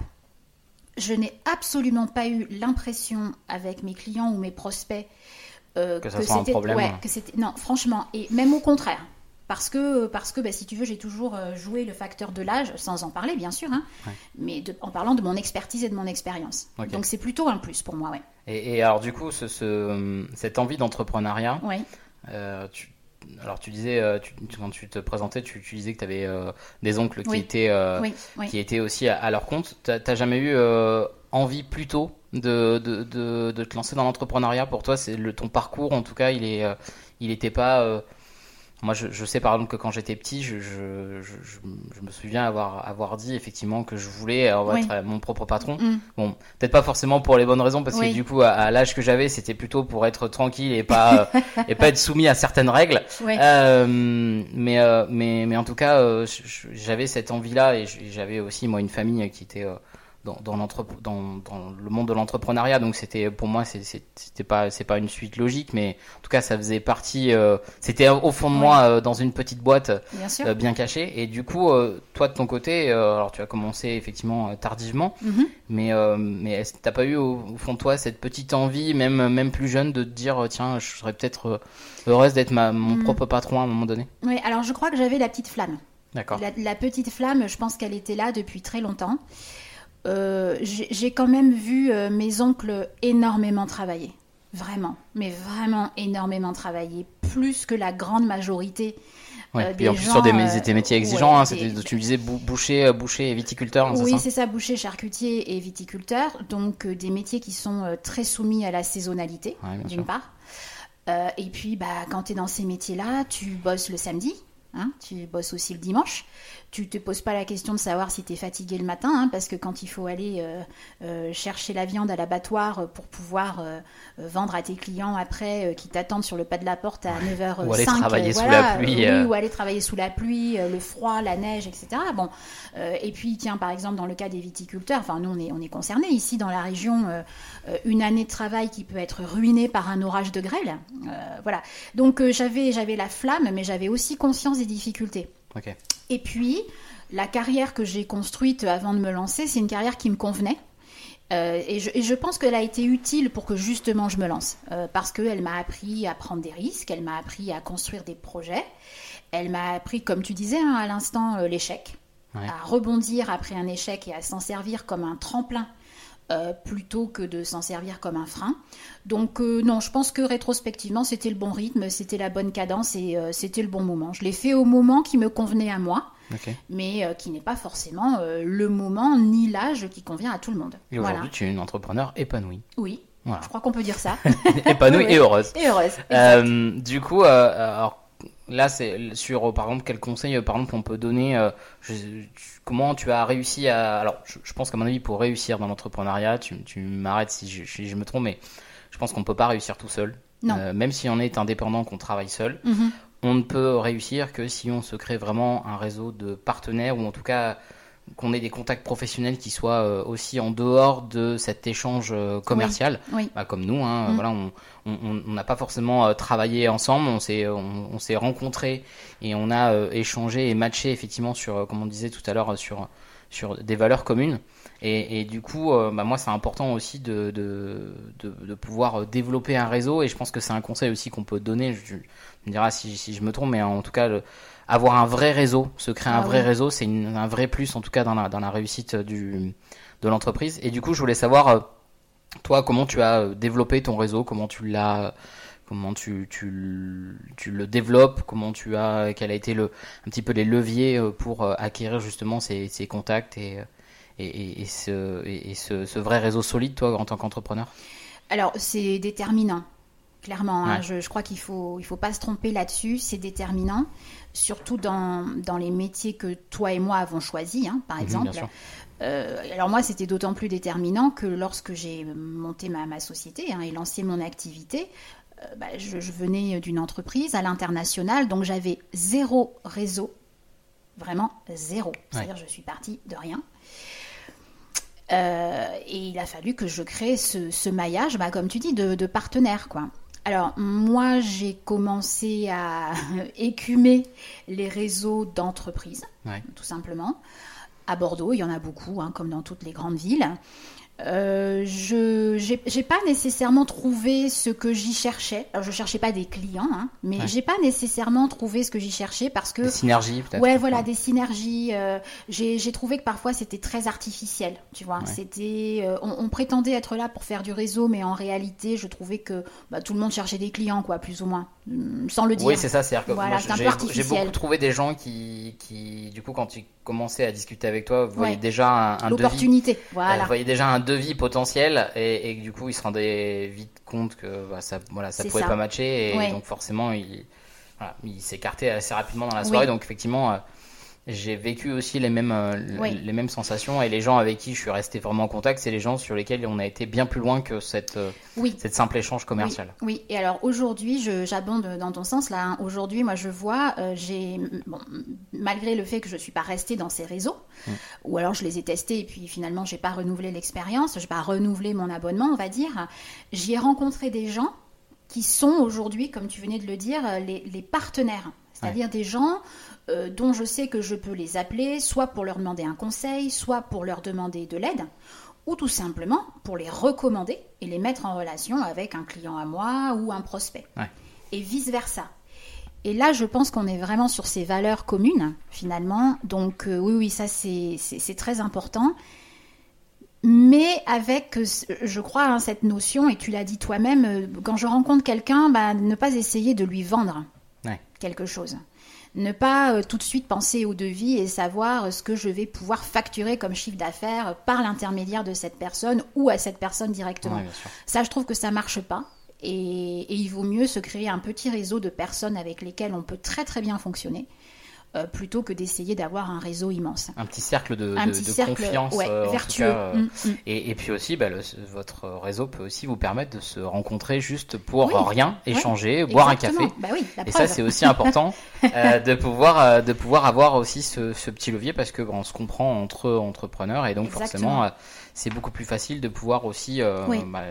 je n'ai absolument pas eu l'impression avec mes clients ou mes prospects euh, c'était que c'était non, franchement, et même au contraire. Parce que, parce que bah, si tu veux, j'ai toujours euh, joué le facteur de l'âge, sans en parler bien sûr, hein, mais en parlant de mon expertise et de mon expérience. Donc c'est plutôt un plus pour moi, ouais. Et, alors du coup, ce, cette envie d'entrepreneuriat, ouais. Euh, tu, alors tu disais, euh, quand tu te présentais, tu, disais que tu avais euh, des oncles qui, étaient, euh, qui étaient aussi à, leur compte. T'as jamais eu envie plus tôt de, de, de, te lancer dans l'entrepreneuriat? Pour toi, c'est ton parcours, en tout cas, il est, il n'était pas moi, je, sais par exemple que quand j'étais petit, je, me souviens avoir, avoir dit effectivement que je voulais être mon propre patron. Mm. Bon, peut-être pas forcément pour les bonnes raisons, parce que du coup, à, l'âge que j'avais, c'était plutôt pour être tranquille et pas, et pas être soumis à certaines règles. Euh, mais, euh, mais, mais en tout cas, euh, j'avais cette envie-là et j'avais aussi, moi, une famille qui était dans, dans, dans, le monde de l'entrepreneuriat. Donc c'était pour moi c'était pas c'est pas une suite logique, mais en tout cas ça faisait partie. Euh, c'était au fond de moi euh, dans une petite boîte bien, euh, bien, cachée. Et du coup, toi de ton côté, alors tu as commencé effectivement tardivement, mm-hmm. mais mais t'as pas eu au, fond de toi cette petite envie, même même plus jeune, de te dire tiens je serais peut-être heureuse d'être mon mm. propre patron à un moment donné? Oui, alors je crois que j'avais la petite flamme. D'accord. La, la, petite flamme, je pense qu'elle était là depuis très longtemps. Euh, j'ai quand même vu euh, mes oncles énormément travailler. Vraiment, mais vraiment énormément travailler, plus que la grande majorité. Euh, et en plus sur des, métiers exigeants, hein, tu me disais boucher, boucher et viticulteur. Oui, c'est ça, boucher, charcutier et viticulteur. Donc des métiers qui sont très soumis à la saisonnalité, d'une part. et puis, bah, quand tu es dans ces métiers-là, tu bosses le samedi, hein, tu bosses aussi le dimanche tu te poses pas la question de savoir si tu es fatigué le matin, hein, parce que quand il faut aller euh, euh, chercher la viande à l'abattoir pour pouvoir euh, vendre à tes clients après qui t'attendent sur le pas de la porte à 9h05, ou aller travailler sous la pluie, ou aller travailler sous la pluie, le froid, la neige, etc. Bon, et puis tiens par exemple dans le cas des viticulteurs, enfin nous on est on est concernés ici dans la région, une année de travail qui peut être ruinée par un orage de grêle, voilà. Donc j'avais j'avais la flamme, mais j'avais aussi conscience des difficultés. Et puis, la carrière que j'ai construite avant de me lancer, c'est une carrière qui me convenait. Euh, et, je, pense qu'elle a été utile pour que justement je me lance. Euh, parce qu'elle m'a appris à prendre des risques, elle m'a appris à construire des projets, elle m'a appris, comme tu disais hein, à l'instant, euh, l'échec, à rebondir après un échec et à s'en servir comme un tremplin euh, plutôt que de s'en servir comme un frein. Donc euh, non, je pense que rétrospectivement, c'était le bon rythme, c'était la bonne cadence et euh, c'était le bon moment. Je l'ai fait au moment qui me convenait à moi, mais qui n'est pas forcément le moment ni l'âge qui convient à tout le monde. Et aujourd'hui, tu es une entrepreneur épanouie. Oui. Je crois qu'on peut dire ça. épanouie et heureuse. Et heureuse. du coup, alors, là, c'est sur, par exemple, quel conseil, par exemple, on peut donner comment tu as réussi à. Alors, je, pense qu'à mon avis, pour réussir dans l'entrepreneuriat, tu, m'arrêtes si je, me trompe, mais je pense qu'on ne peut pas réussir tout seul. Euh, même si on est indépendant, qu'on travaille seul, mhm. on ne peut réussir que si on se crée vraiment un réseau de partenaires ou en tout cas qu'on ait des contacts professionnels qui soient euh, aussi en dehors de cet échange euh, commercial, bah, comme nous. Hein, mm. Voilà, on n'a pas forcément euh, travaillé ensemble, on s'est on, s'est rencontrés et on a échangé et matché effectivement sur, comme on disait tout à l'heure, sur sur des valeurs communes. Et, et du coup, bah, moi, c'est important aussi de, de, de, pouvoir développer un réseau. Et je pense que c'est un conseil aussi qu'on peut donner. Je, me diras si, si, je me trompe, mais en tout cas, le, avoir un vrai réseau, se créer un ah vrai réseau, c'est un vrai plus en tout cas dans la, dans la réussite du, de l'entreprise. Et du coup, je voulais savoir, euh, toi, comment tu as euh, développé ton réseau, comment tu l'as comment tu, tu, tu, le développes, comment tu as, quel a été le, un petit peu les leviers euh, pour acquérir justement ces, ces contacts et, et, ce, et ce, vrai réseau solide, toi, en tant qu'entrepreneur? Alors, c'est déterminant, clairement. Hein. Je, crois qu'il ne faut, il faut pas se tromper là-dessus, c'est déterminant, surtout dans, dans, les métiers que toi et moi avons choisis, hein, par mhm, exemple. Euh, alors moi, c'était d'autant plus déterminant que lorsque j'ai monté ma, ma société hein, et lancé mon activité, euh, bah, je, venais d'une entreprise à l'international, donc j'avais zéro réseau, vraiment zéro. C'est-à-dire je suis partie de rien. Euh, et il a fallu que je crée ce, maillage, bah, comme tu dis, de, partenaires. Quoi. Alors moi, j'ai commencé à écumer les réseaux d'entreprises, tout simplement. À Bordeaux, il y en a beaucoup, hein, comme dans toutes les grandes villes. Euh, je j'ai pas nécessairement trouvé ce que j'y cherchais. Alors je cherchais pas des clients, hein, mais j'ai pas nécessairement trouvé ce que j'y cherchais parce que des synergies peut-être. Ouais, voilà, des synergies. Euh, j'ai trouvé que parfois c'était très artificiel, tu vois. C'était, euh, on, prétendait être là pour faire du réseau, mais en réalité, je trouvais que bah, tout le monde cherchait des clients, quoi, plus ou moins, sans le dire. Oui, c'est ça. C'est-à-dire que voilà, j'ai beaucoup trouvé des gens qui, qui, du coup, quand tu commençais à discuter avec toi, vous voyez déjà un, un l'opportunité. Voilà. Vous voyez déjà un devis potentiel et, et, du coup il se rendait vite compte que bah, ça voilà ça pouvait pas matcher et donc forcément il voilà, il s'écartait assez rapidement dans la soirée donc effectivement euh, j'ai vécu aussi les mêmes, euh, les mêmes sensations et les gens avec qui je suis resté vraiment en contact, c'est les gens sur lesquels on a été bien plus loin que cette, euh, cette simple échange commercial. Oui, et alors aujourd'hui, j'abonde dans ton sens là. Hein. Aujourd'hui, moi je vois, euh, j'ai, bon, malgré le fait que je ne suis pas restée dans ces réseaux, mm. ou alors je les ai testés et puis finalement j'ai pas renouvelé l'expérience, je n'ai pas renouvelé mon abonnement, on va dire, j'y ai rencontré des gens qui sont aujourd'hui, comme tu venais de le dire, les, les partenaires. C'est-à-dire des gens euh, dont je sais que je peux les appeler, soit pour leur demander un conseil, soit pour leur demander de l'aide, ou tout simplement pour les recommander et les mettre en relation avec un client à moi ou un prospect. Et vice-versa. Et là, je pense qu'on est vraiment sur ces valeurs communes, finalement. Donc euh, oui, oui, ça c'est très important. Mais avec, je crois, hein, cette notion, et tu l'as dit toi-même, euh, quand je rencontre quelqu'un, bah, ne pas essayer de lui vendre quelque chose ne pas euh, tout de suite penser au devis et savoir euh, ce que je vais pouvoir facturer comme chiffre d'affaires par l'intermédiaire de cette personne ou à cette personne directement. ça, je trouve que ça marche pas. et, il vaut mieux se créer un petit réseau de personnes avec lesquelles on peut très très bien fonctionner euh, plutôt que d'essayer d'avoir un réseau immense. Un petit cercle de, confiance euh, vertueux. Euh, mm, mm. Et, puis aussi, bah, votre réseau peut aussi vous permettre de se rencontrer juste pour rien, échanger, boire un café. Bah et ça, c'est aussi important de pouvoir de pouvoir avoir aussi ce, petit levier parce que on se comprend entre entrepreneurs et donc forcément c'est beaucoup plus facile de pouvoir aussi euh, bah,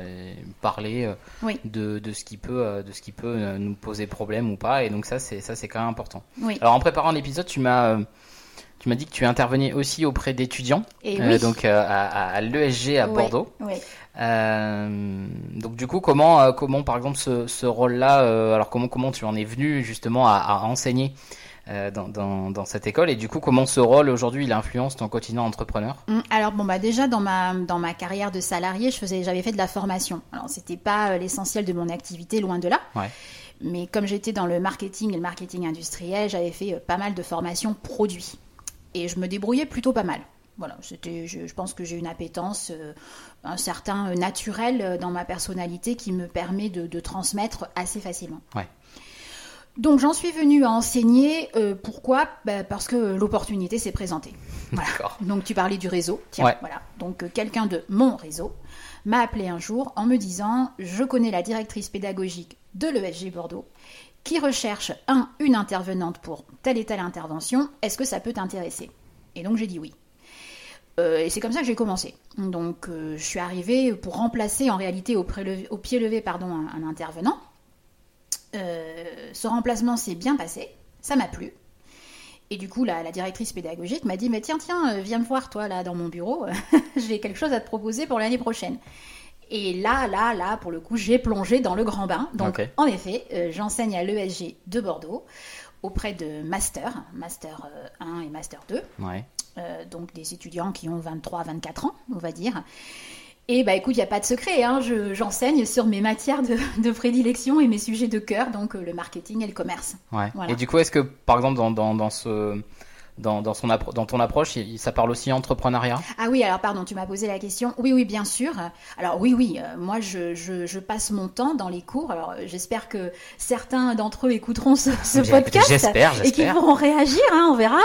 parler euh, de, de, ce qui peut, euh, de ce qui peut nous poser problème ou pas. Et donc ça, c'est ça, c'est quand même important. Alors en préparant l'épisode, tu m'as tu m'as dit que tu intervenais aussi auprès d'étudiants, donc à, l'ESG à Bordeaux. donc du coup, comment, comment par exemple ce, ce rôle-là, alors comment, comment tu en es venu justement à, à enseigner dans, dans, dans, cette école. Et du coup, comment ce rôle aujourd'hui, il influence ton quotidien entrepreneur hum, Alors bon, bah déjà dans ma dans ma carrière de salarié, j'avais fait de la formation. Alors c'était pas euh, l'essentiel de mon activité, loin de là. Ouais. Mais comme j'étais dans le marketing et le marketing industriel, j'avais fait euh, pas mal de formations produits. Et je me débrouillais plutôt pas mal. Voilà, c'était, je, je pense que j'ai une appétence, un certain naturel dans ma personnalité qui me permet de, de transmettre assez facilement. Ouais. Donc j'en suis venue à enseigner. Euh, pourquoi? Bah, Parce que l'opportunité s'est présentée. D'accord. Donc tu parlais du réseau. Tiens, voilà. Donc euh, quelqu'un de mon réseau m'a appelé un jour en me disant Je connais la directrice pédagogique de l'ESG Bordeaux qui recherche un, une intervenante pour telle et telle intervention. Est-ce que ça peut t'intéresser? Et donc j'ai dit oui. Euh, et c'est comme ça que j'ai commencé. Donc je suis arrivée pour remplacer en réalité au, au pied levé pardon, un intervenant euh, ce remplacement s'est bien passé, ça m'a plu. Et du coup, la, directrice pédagogique m'a dit, mais tiens, tiens, euh, viens me voir, toi, là, dans mon bureau, j'ai quelque chose à te proposer pour l'année prochaine. Et là, là, là, pour le coup, j'ai plongé dans le grand bain. Donc, en effet, euh, j'enseigne à l'ESG de Bordeaux auprès de Master, Master 1 et Master 2. donc, des étudiants qui ont 23 24 ans, on va dire. Et bah écoute, il n'y a pas de secret, hein. j'enseigne sur mes matières de, prédilection et mes sujets de cœur, donc euh, le marketing et le commerce. Ouais. Et du coup, est-ce que par exemple dans, dans, ce, dans, dans, son dans ton approche, ça parle aussi entrepreneuriat? Ah oui, alors pardon, tu m'as posé la question. Oui, oui, bien sûr. Alors oui, oui, euh, moi je, je, je, passe mon temps dans les cours. Alors j'espère que certains d'entre eux écouteront ce, ce podcast et qu'ils pourront réagir, hein, on verra.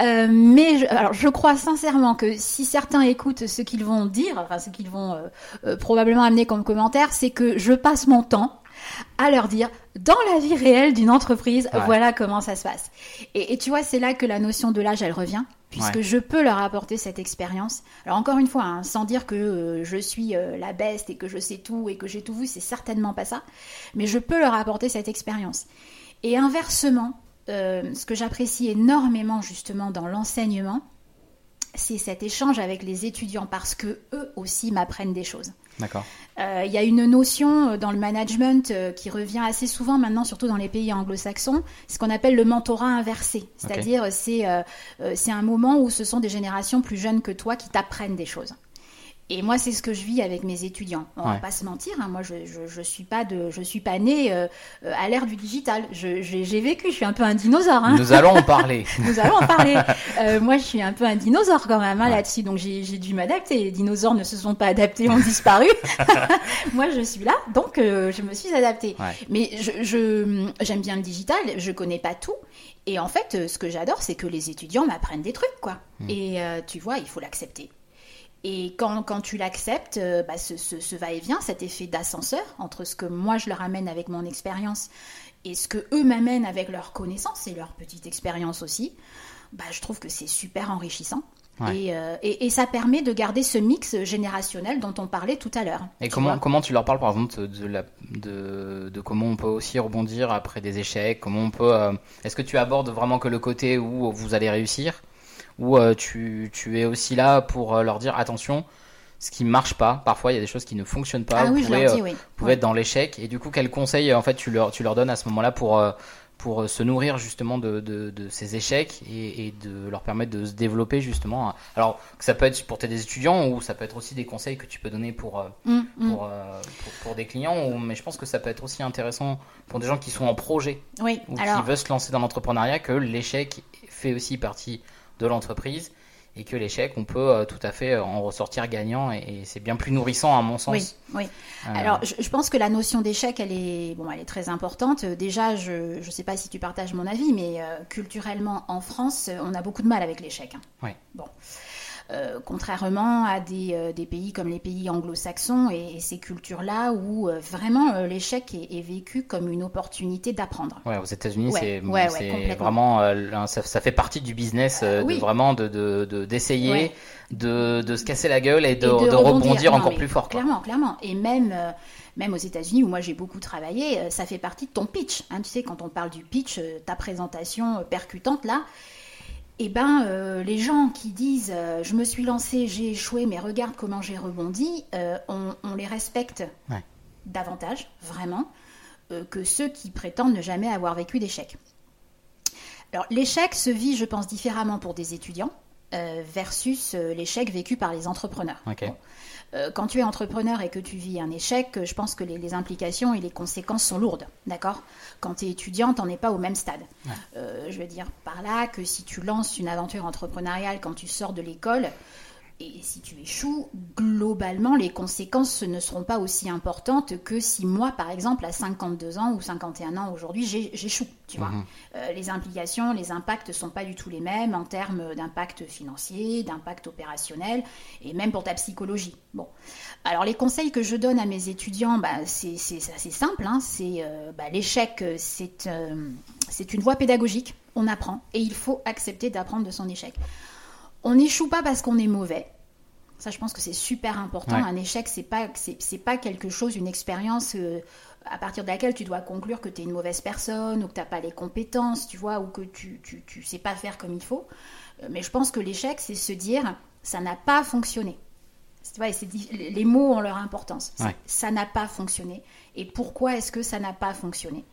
Euh, mais je, alors je crois sincèrement que si certains écoutent ce qu'ils vont dire, enfin ce qu'ils vont euh, euh probablement amener comme commentaire, c'est que je passe mon temps à leur dire dans la vie réelle d'une entreprise, voilà comment ça se passe. Et, tu vois, c'est là que la notion de l'âge, elle revient, puisque je peux leur apporter cette expérience. Alors encore une fois, hein, sans dire que euh, je suis euh, la beste et que je sais tout et que j'ai tout vu, c'est certainement pas ça, mais je peux leur apporter cette expérience. Et inversement, euh, ce que j'apprécie énormément justement dans l'enseignement, c'est cet échange avec les étudiants parce que eux aussi m'apprennent des choses. D'accord. Euh, il y a une notion euh, dans le management euh, qui revient assez souvent maintenant, surtout dans les pays anglo-saxons, ce qu'on appelle le mentorat inversé. C'est-à-dire, c'est c'est un moment où ce sont des générations plus jeunes que toi qui t'apprennent des choses. Et moi, c'est ce que je vis avec mes étudiants. On va pas se mentir. Hein. moi, je, je, suis pas de, je suis pas née euh, à l'ère du digital. J'ai vécu. Je suis un peu un dinosaure. Hein. Nous allons en parler. Nous allons en parler. Euh, moi, je suis un peu un dinosaure quand même hein, là-dessus. Donc, j'ai dû m'adapter. Les dinosaures ne se sont pas adaptés, ont disparu. moi, je suis là, donc euh, je me suis adaptée. Mais je, j'aime bien le digital. Je connais pas tout. Et en fait, ce que j'adore, c'est que les étudiants m'apprennent des trucs, quoi. Hmm. Et tu vois, il faut l'accepter. Et quand, quand tu l'acceptes, euh, bah, ce, ce, va-et-vient, cet effet d'ascenseur entre ce que moi je leur amène avec mon expérience et ce que eux m'amènent avec leur connaissance et leur petite expérience aussi, bah, je trouve que c'est super enrichissant. Euh, et, et, ça permet de garder ce mix générationnel dont on parlait tout à l'heure. Et comment, comment tu leur parles par exemple de, la, de, de, comment on peut aussi rebondir après des échecs Comment on peut euh, Est-ce que tu abordes vraiment que le côté où vous allez réussir ou euh, tu, tu, es aussi là pour euh, leur dire attention, ce qui marche pas. Parfois, il y a des choses qui ne fonctionnent pas. Ah vous pouvez, euh, être dans l'échec. Et du coup, quels conseils en fait tu leur, tu leur donnes à ce moment-là pour pour se nourrir justement de, de, de ces échecs et, et, de leur permettre de se développer justement. Alors ça peut être pour tes étudiants ou ça peut être aussi des conseils que tu peux donner pour, mm, mm. pour, pour, des clients, ou, mais je pense que ça peut être aussi intéressant pour des gens qui sont en projet oui, ou qui veulent se lancer dans l'entrepreneuriat que l'échec fait aussi partie de l'entreprise et que l'échec, on peut euh, tout à fait euh, en ressortir gagnant et, c'est bien plus nourrissant à mon sens. Oui, oui. Euh, Alors, je, pense que la notion d'échec, elle est, bon, elle est très importante. Déjà, je ne sais pas si tu partages mon avis, mais culturellement, en France, on a beaucoup de mal avec l'échec. Hein. Oui. Bon. Euh, contrairement à des, euh, des, pays comme les pays anglo-saxons et, ces cultures-là où euh, vraiment l'échec est, vécu comme une opportunité d'apprendre. Ouais, aux États-Unis, c'est vraiment ça, ça, fait partie du business de vraiment de d'essayer de, de, se casser la gueule et de, de, rebondir, encore plus fort. Clairement, clairement. Et même même aux États-Unis où moi j'ai beaucoup travaillé, ça fait partie de ton pitch. Hein, tu sais, quand on parle du pitch, ta présentation percutante là, eh ben, euh, les gens qui disent euh, je me suis lancé, j'ai échoué, mais regarde comment j'ai rebondi, euh, on, les respecte davantage, vraiment, que ceux qui prétendent ne jamais avoir vécu d'échec. Alors, l'échec se vit, je pense, différemment pour des étudiants versus l'échec vécu par les entrepreneurs. Euh, quand tu es entrepreneur et que tu vis un échec, je pense que les, implications et les conséquences sont lourdes, d'accord? Quand tu es étudiante, on n'est pas au même stade. Euh, je veux dire par là que si tu lances une aventure entrepreneuriale quand tu sors de l'école, et si tu échoues, globalement, les conséquences ne seront pas aussi importantes que si moi, par exemple, à 52 ans ou 51 ans aujourd'hui, j'échoue. Tu vois, mhm. euh, les implications, les impacts ne sont pas du tout les mêmes en termes d'impact financier, d'impact opérationnel et même pour ta psychologie. Bon, alors les conseils que je donne à mes étudiants, bah, c'est assez simple. Hein. c'est euh, bah, l'échec, euh, c'est une voie pédagogique. On apprend et il faut accepter d'apprendre de son échec. On n'échoue pas parce qu'on est mauvais. Ça, je pense que c'est super important. Un échec, c'est pas, c'est, pas quelque chose, une expérience euh, à partir de laquelle tu dois conclure que tu es une mauvaise personne ou que tu n'as pas les compétences, tu vois, ou que tu, tu, sais pas faire comme il faut. Euh, mais je pense que l'échec, c'est se dire, ça n'a pas fonctionné. les mots ont leur importance. Ça n'a pas fonctionné. Et pourquoi est-ce que ça n'a pas fonctionné?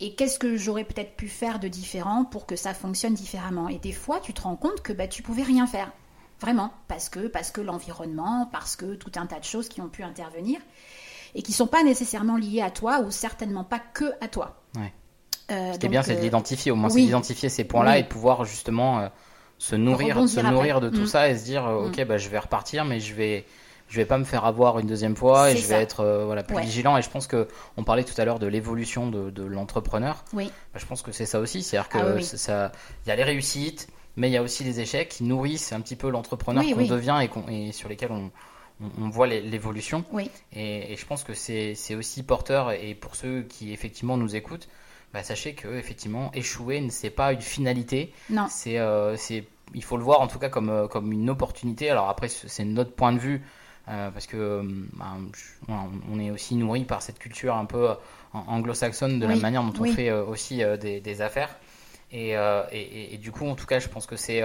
Et qu'est-ce que j'aurais peut-être pu faire de différent pour que ça fonctionne différemment? Et des fois, tu te rends compte que bah, tu pouvais rien faire. Vraiment, parce que, parce que l'environnement, parce que tout un tas de choses qui ont pu intervenir et qui ne sont pas nécessairement liées à toi ou certainement pas que à toi. Euh, Ce qui est bien, c'est de euh, l'identifier. Au moins, c'est d'identifier ces points-là et de pouvoir justement se nourrir, se nourrir après. de tout Mm. ça et se dire, euh, ok, bah, je vais repartir, mais je vais, je vais pas me faire avoir une deuxième fois et je ça. vais être euh, voilà, plus Ouais. vigilant. Et je pense que on parlait tout à l'heure de l'évolution de, de l'entrepreneur. Oui, Bah, je pense que c'est ça aussi, c'est-à-dire que Ah oui, c'est- ça, il y a les réussites, mais il y a aussi les échecs qui nourrissent un petit peu l'entrepreneur Oui, qu'on oui. devient et, sur lesquels on, on, on voit l'évolution. oui, Et, et je pense que c'est aussi porteur, et pour ceux qui effectivement nous écoutent, bah, sachez que effectivement échouer, c'est pas une finalité, non, c'est euh, c'est- il faut le voir en tout cas comme, euh, comme une opportunité. Alors après, c'est notre point de vue, euh, parce que euh, bah, on est aussi nourri par cette culture un peu euh, an- anglo-saxonne de la manière dont on fait euh, aussi euh, des, des affaires. Et, et, du coup, en tout cas, je pense que c'est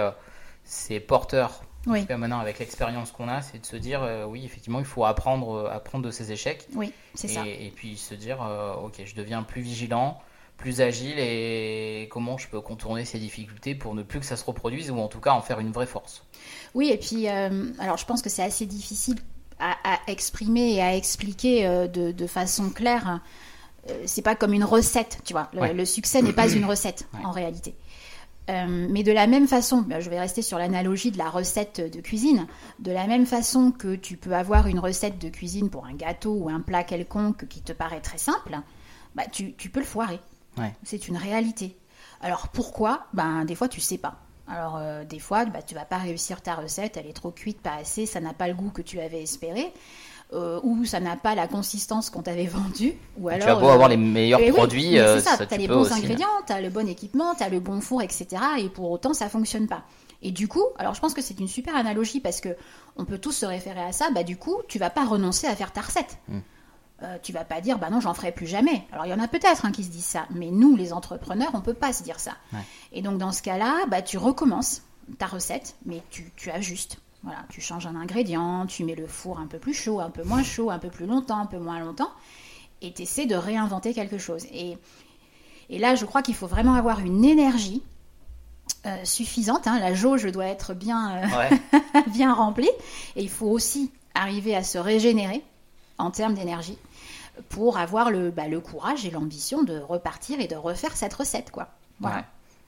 c'est porteur. En Oui. tout cas, maintenant, avec l'expérience qu'on a, c'est de se dire, oui, effectivement, il faut apprendre, apprendre de ses échecs. oui, c'est ça. Et, puis se dire, ok, je deviens plus vigilant, plus agile, et comment je peux contourner ces difficultés pour ne plus que ça se reproduise, ou en tout cas en faire une vraie force. Oui, et puis, euh, alors je pense que c'est assez difficile à, à exprimer et à expliquer euh, de, de façon claire. Euh, c'est pas comme une recette, tu vois. Le, Ouais. le succès n'est pas une recette Ouais. en réalité. Euh, mais de la même façon, ben, je vais rester sur l'analogie de la recette de cuisine, de la même façon que tu peux avoir une recette de cuisine pour un gâteau ou un plat quelconque qui te paraît très simple, bah, tu, tu peux le foirer. Ouais. C'est une réalité. Alors pourquoi? Ben des fois tu sais pas. Alors euh, des fois bah, tu vas pas réussir ta recette, elle est trop cuite, pas assez, ça n'a pas le goût que tu avais espéré, euh, ou ça n'a pas la consistance qu'on t'avait vendue, ou alors tu as beau euh, avoir les meilleurs produits, euh, c'est ça, ça, tu les peux bons aussi. hein. ingrédients, t'as le bon équipement, t'as le bon four, etc. Et pour autant, ça fonctionne pas. Et du coup, alors je pense que c'est une super analogie parce que on peut tous se référer à ça. Bah du coup, tu vas pas renoncer à faire ta recette. Mm. Euh, tu vas pas dire bah non j'en ferai plus jamais. Alors il y en a peut-être hein, qui se disent ça, mais nous les entrepreneurs on peut pas se dire ça. Ouais. Et donc dans ce cas-là, bah tu recommences ta recette, mais tu, tu ajustes. Voilà, tu changes un ingrédient, tu mets le four un peu plus chaud, un peu moins chaud, un peu plus longtemps, un peu moins longtemps, et tu essaies de réinventer quelque chose. Et, et là, je crois qu'il faut vraiment avoir une énergie euh, suffisante. hein. La jauge doit être bien, euh, Ouais. bien remplie. Et il faut aussi arriver à se régénérer en termes d'énergie pour avoir le, bah, le courage et l'ambition de repartir et de refaire cette recette. quoi. Voilà. Ouais.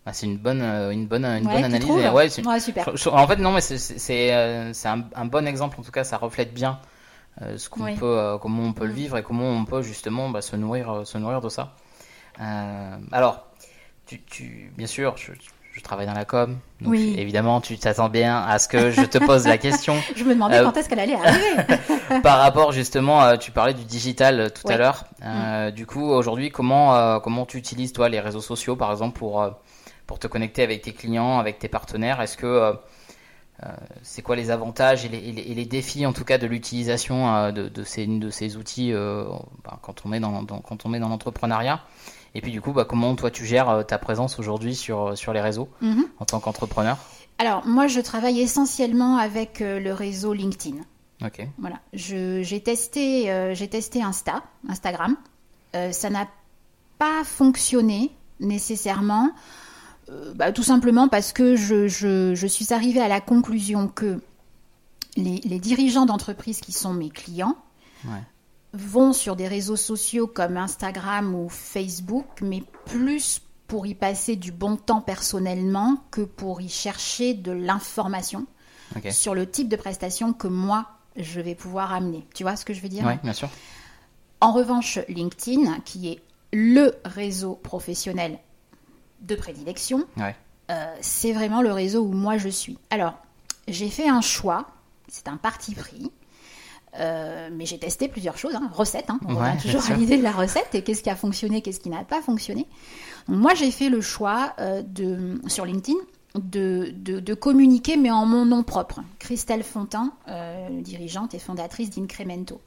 Ah, c'est une bonne, euh, une bonne, une Ouais, bonne analyse. trouves ouais, super. en fait, non, mais c'est- c'est c'est, euh, c'est un, un bon exemple. En tout cas, ça reflète bien euh, ce qu'on Oui. peut, euh, comment on peut le vivre et comment on peut justement bah, se nourrir, se nourrir de ça. Euh, alors, tu, tu, bien sûr, je, je travaille dans la com, donc Oui. évidemment, tu t'attends bien à ce que je te pose la question. Je me demandais Euh, quand est-ce qu'elle allait arriver. Par rapport justement, euh, tu parlais du digital euh, tout à Oui. Mm. l'heure. Euh, Du coup, aujourd'hui, comment euh, comment tu utilises toi les réseaux sociaux, par exemple, pour euh, pour te connecter avec tes clients, avec tes partenaires? Est-ce que euh, euh, c'est quoi les avantages et les, et les- et les défis en tout cas de l'utilisation euh, de, de ces de ces outils euh, bah, quand on est dans, dans- quand on est dans l'entrepreneuriat? Et puis du coup, bah, comment toi tu gères euh, ta présence aujourd'hui sur sur les réseaux Mhm. en tant qu'entrepreneur? Alors, moi, je travaille essentiellement avec euh, le réseau LinkedIn. Ok. Voilà, j'ai testé, euh, j'ai testé Insta, Instagram. Euh, ça n'a pas fonctionné nécessairement, euh, bah, tout simplement parce que je, je- je suis arrivée à la conclusion que les, les dirigeants d'entreprise qui sont mes clients Ouais. Vont sur des réseaux sociaux comme Instagram ou Facebook, mais plus pour y passer du bon temps personnellement que pour y chercher de l'information sur le type de prestation que moi je vais pouvoir amener. Tu vois ce que je veux dire? Ouais, bien sûr. En revanche, LinkedIn, qui est le réseau professionnel de prédilection, Ouais. euh, c'est vraiment le réseau où moi je suis. Alors, j'ai fait un choix, c'est un parti pris. Euh, mais j'ai testé plusieurs choses, hein, recettes, hein, on Ouais, revient toujours à l'idée de la recette et qu'est-ce qui a fonctionné, qu'est-ce qui n'a pas fonctionné. Donc, moi j'ai fait le choix euh, de, sur LinkedIn de, de- de communiquer mais en mon nom propre. Christelle Fontin, euh, dirigeante et fondatrice d'Incremento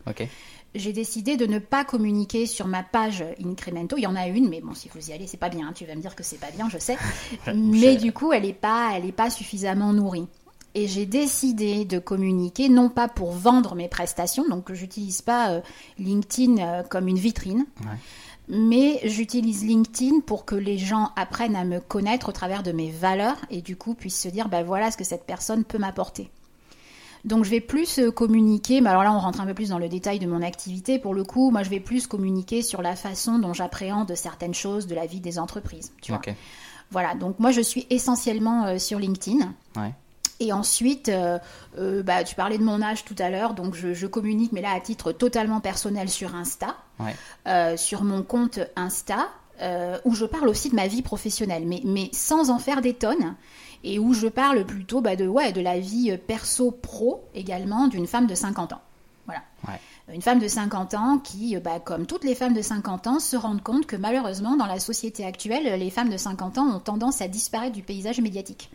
j'ai décidé de ne pas communiquer sur ma page Incremento. Il y en a une, mais bon, si vous y allez, c'est pas bien. hein. Tu vas me dire que c'est pas bien, je sais. mais du coup, elle n'est pas, elle est pas suffisamment nourrie. Et j'ai décidé de communiquer non pas pour vendre mes prestations, donc je n'utilise pas euh, LinkedIn euh, comme une vitrine, Ouais. mais j'utilise LinkedIn pour que les gens apprennent à me connaître au travers de mes valeurs et du coup puissent se dire, ben voilà ce que cette personne peut m'apporter. Donc je vais plus euh, communiquer, mais alors là on rentre un peu plus dans le détail de mon activité. Pour le coup, moi je vais plus communiquer sur la façon dont j'appréhende certaines choses de la vie des entreprises. Tu vois. Voilà, donc moi je suis essentiellement sur LinkedIn. Ouais. Et ensuite, euh, euh, bah, tu parlais de mon âge tout à l'heure, donc je, communique, mais là à titre totalement personnel sur Insta, euh, sur mon compte Insta, où je parle aussi de ma vie professionnelle, mais, mais sans en faire des tonnes, et où je parle plutôt bah, de, ouais, de la vie perso-pro également d'une femme de 50 ans. Voilà. Une femme de 50 ans qui, bah, comme toutes les femmes de 50 ans, se rendent compte que malheureusement, dans la société actuelle, les femmes de 50 ans ont tendance à disparaître du paysage médiatique.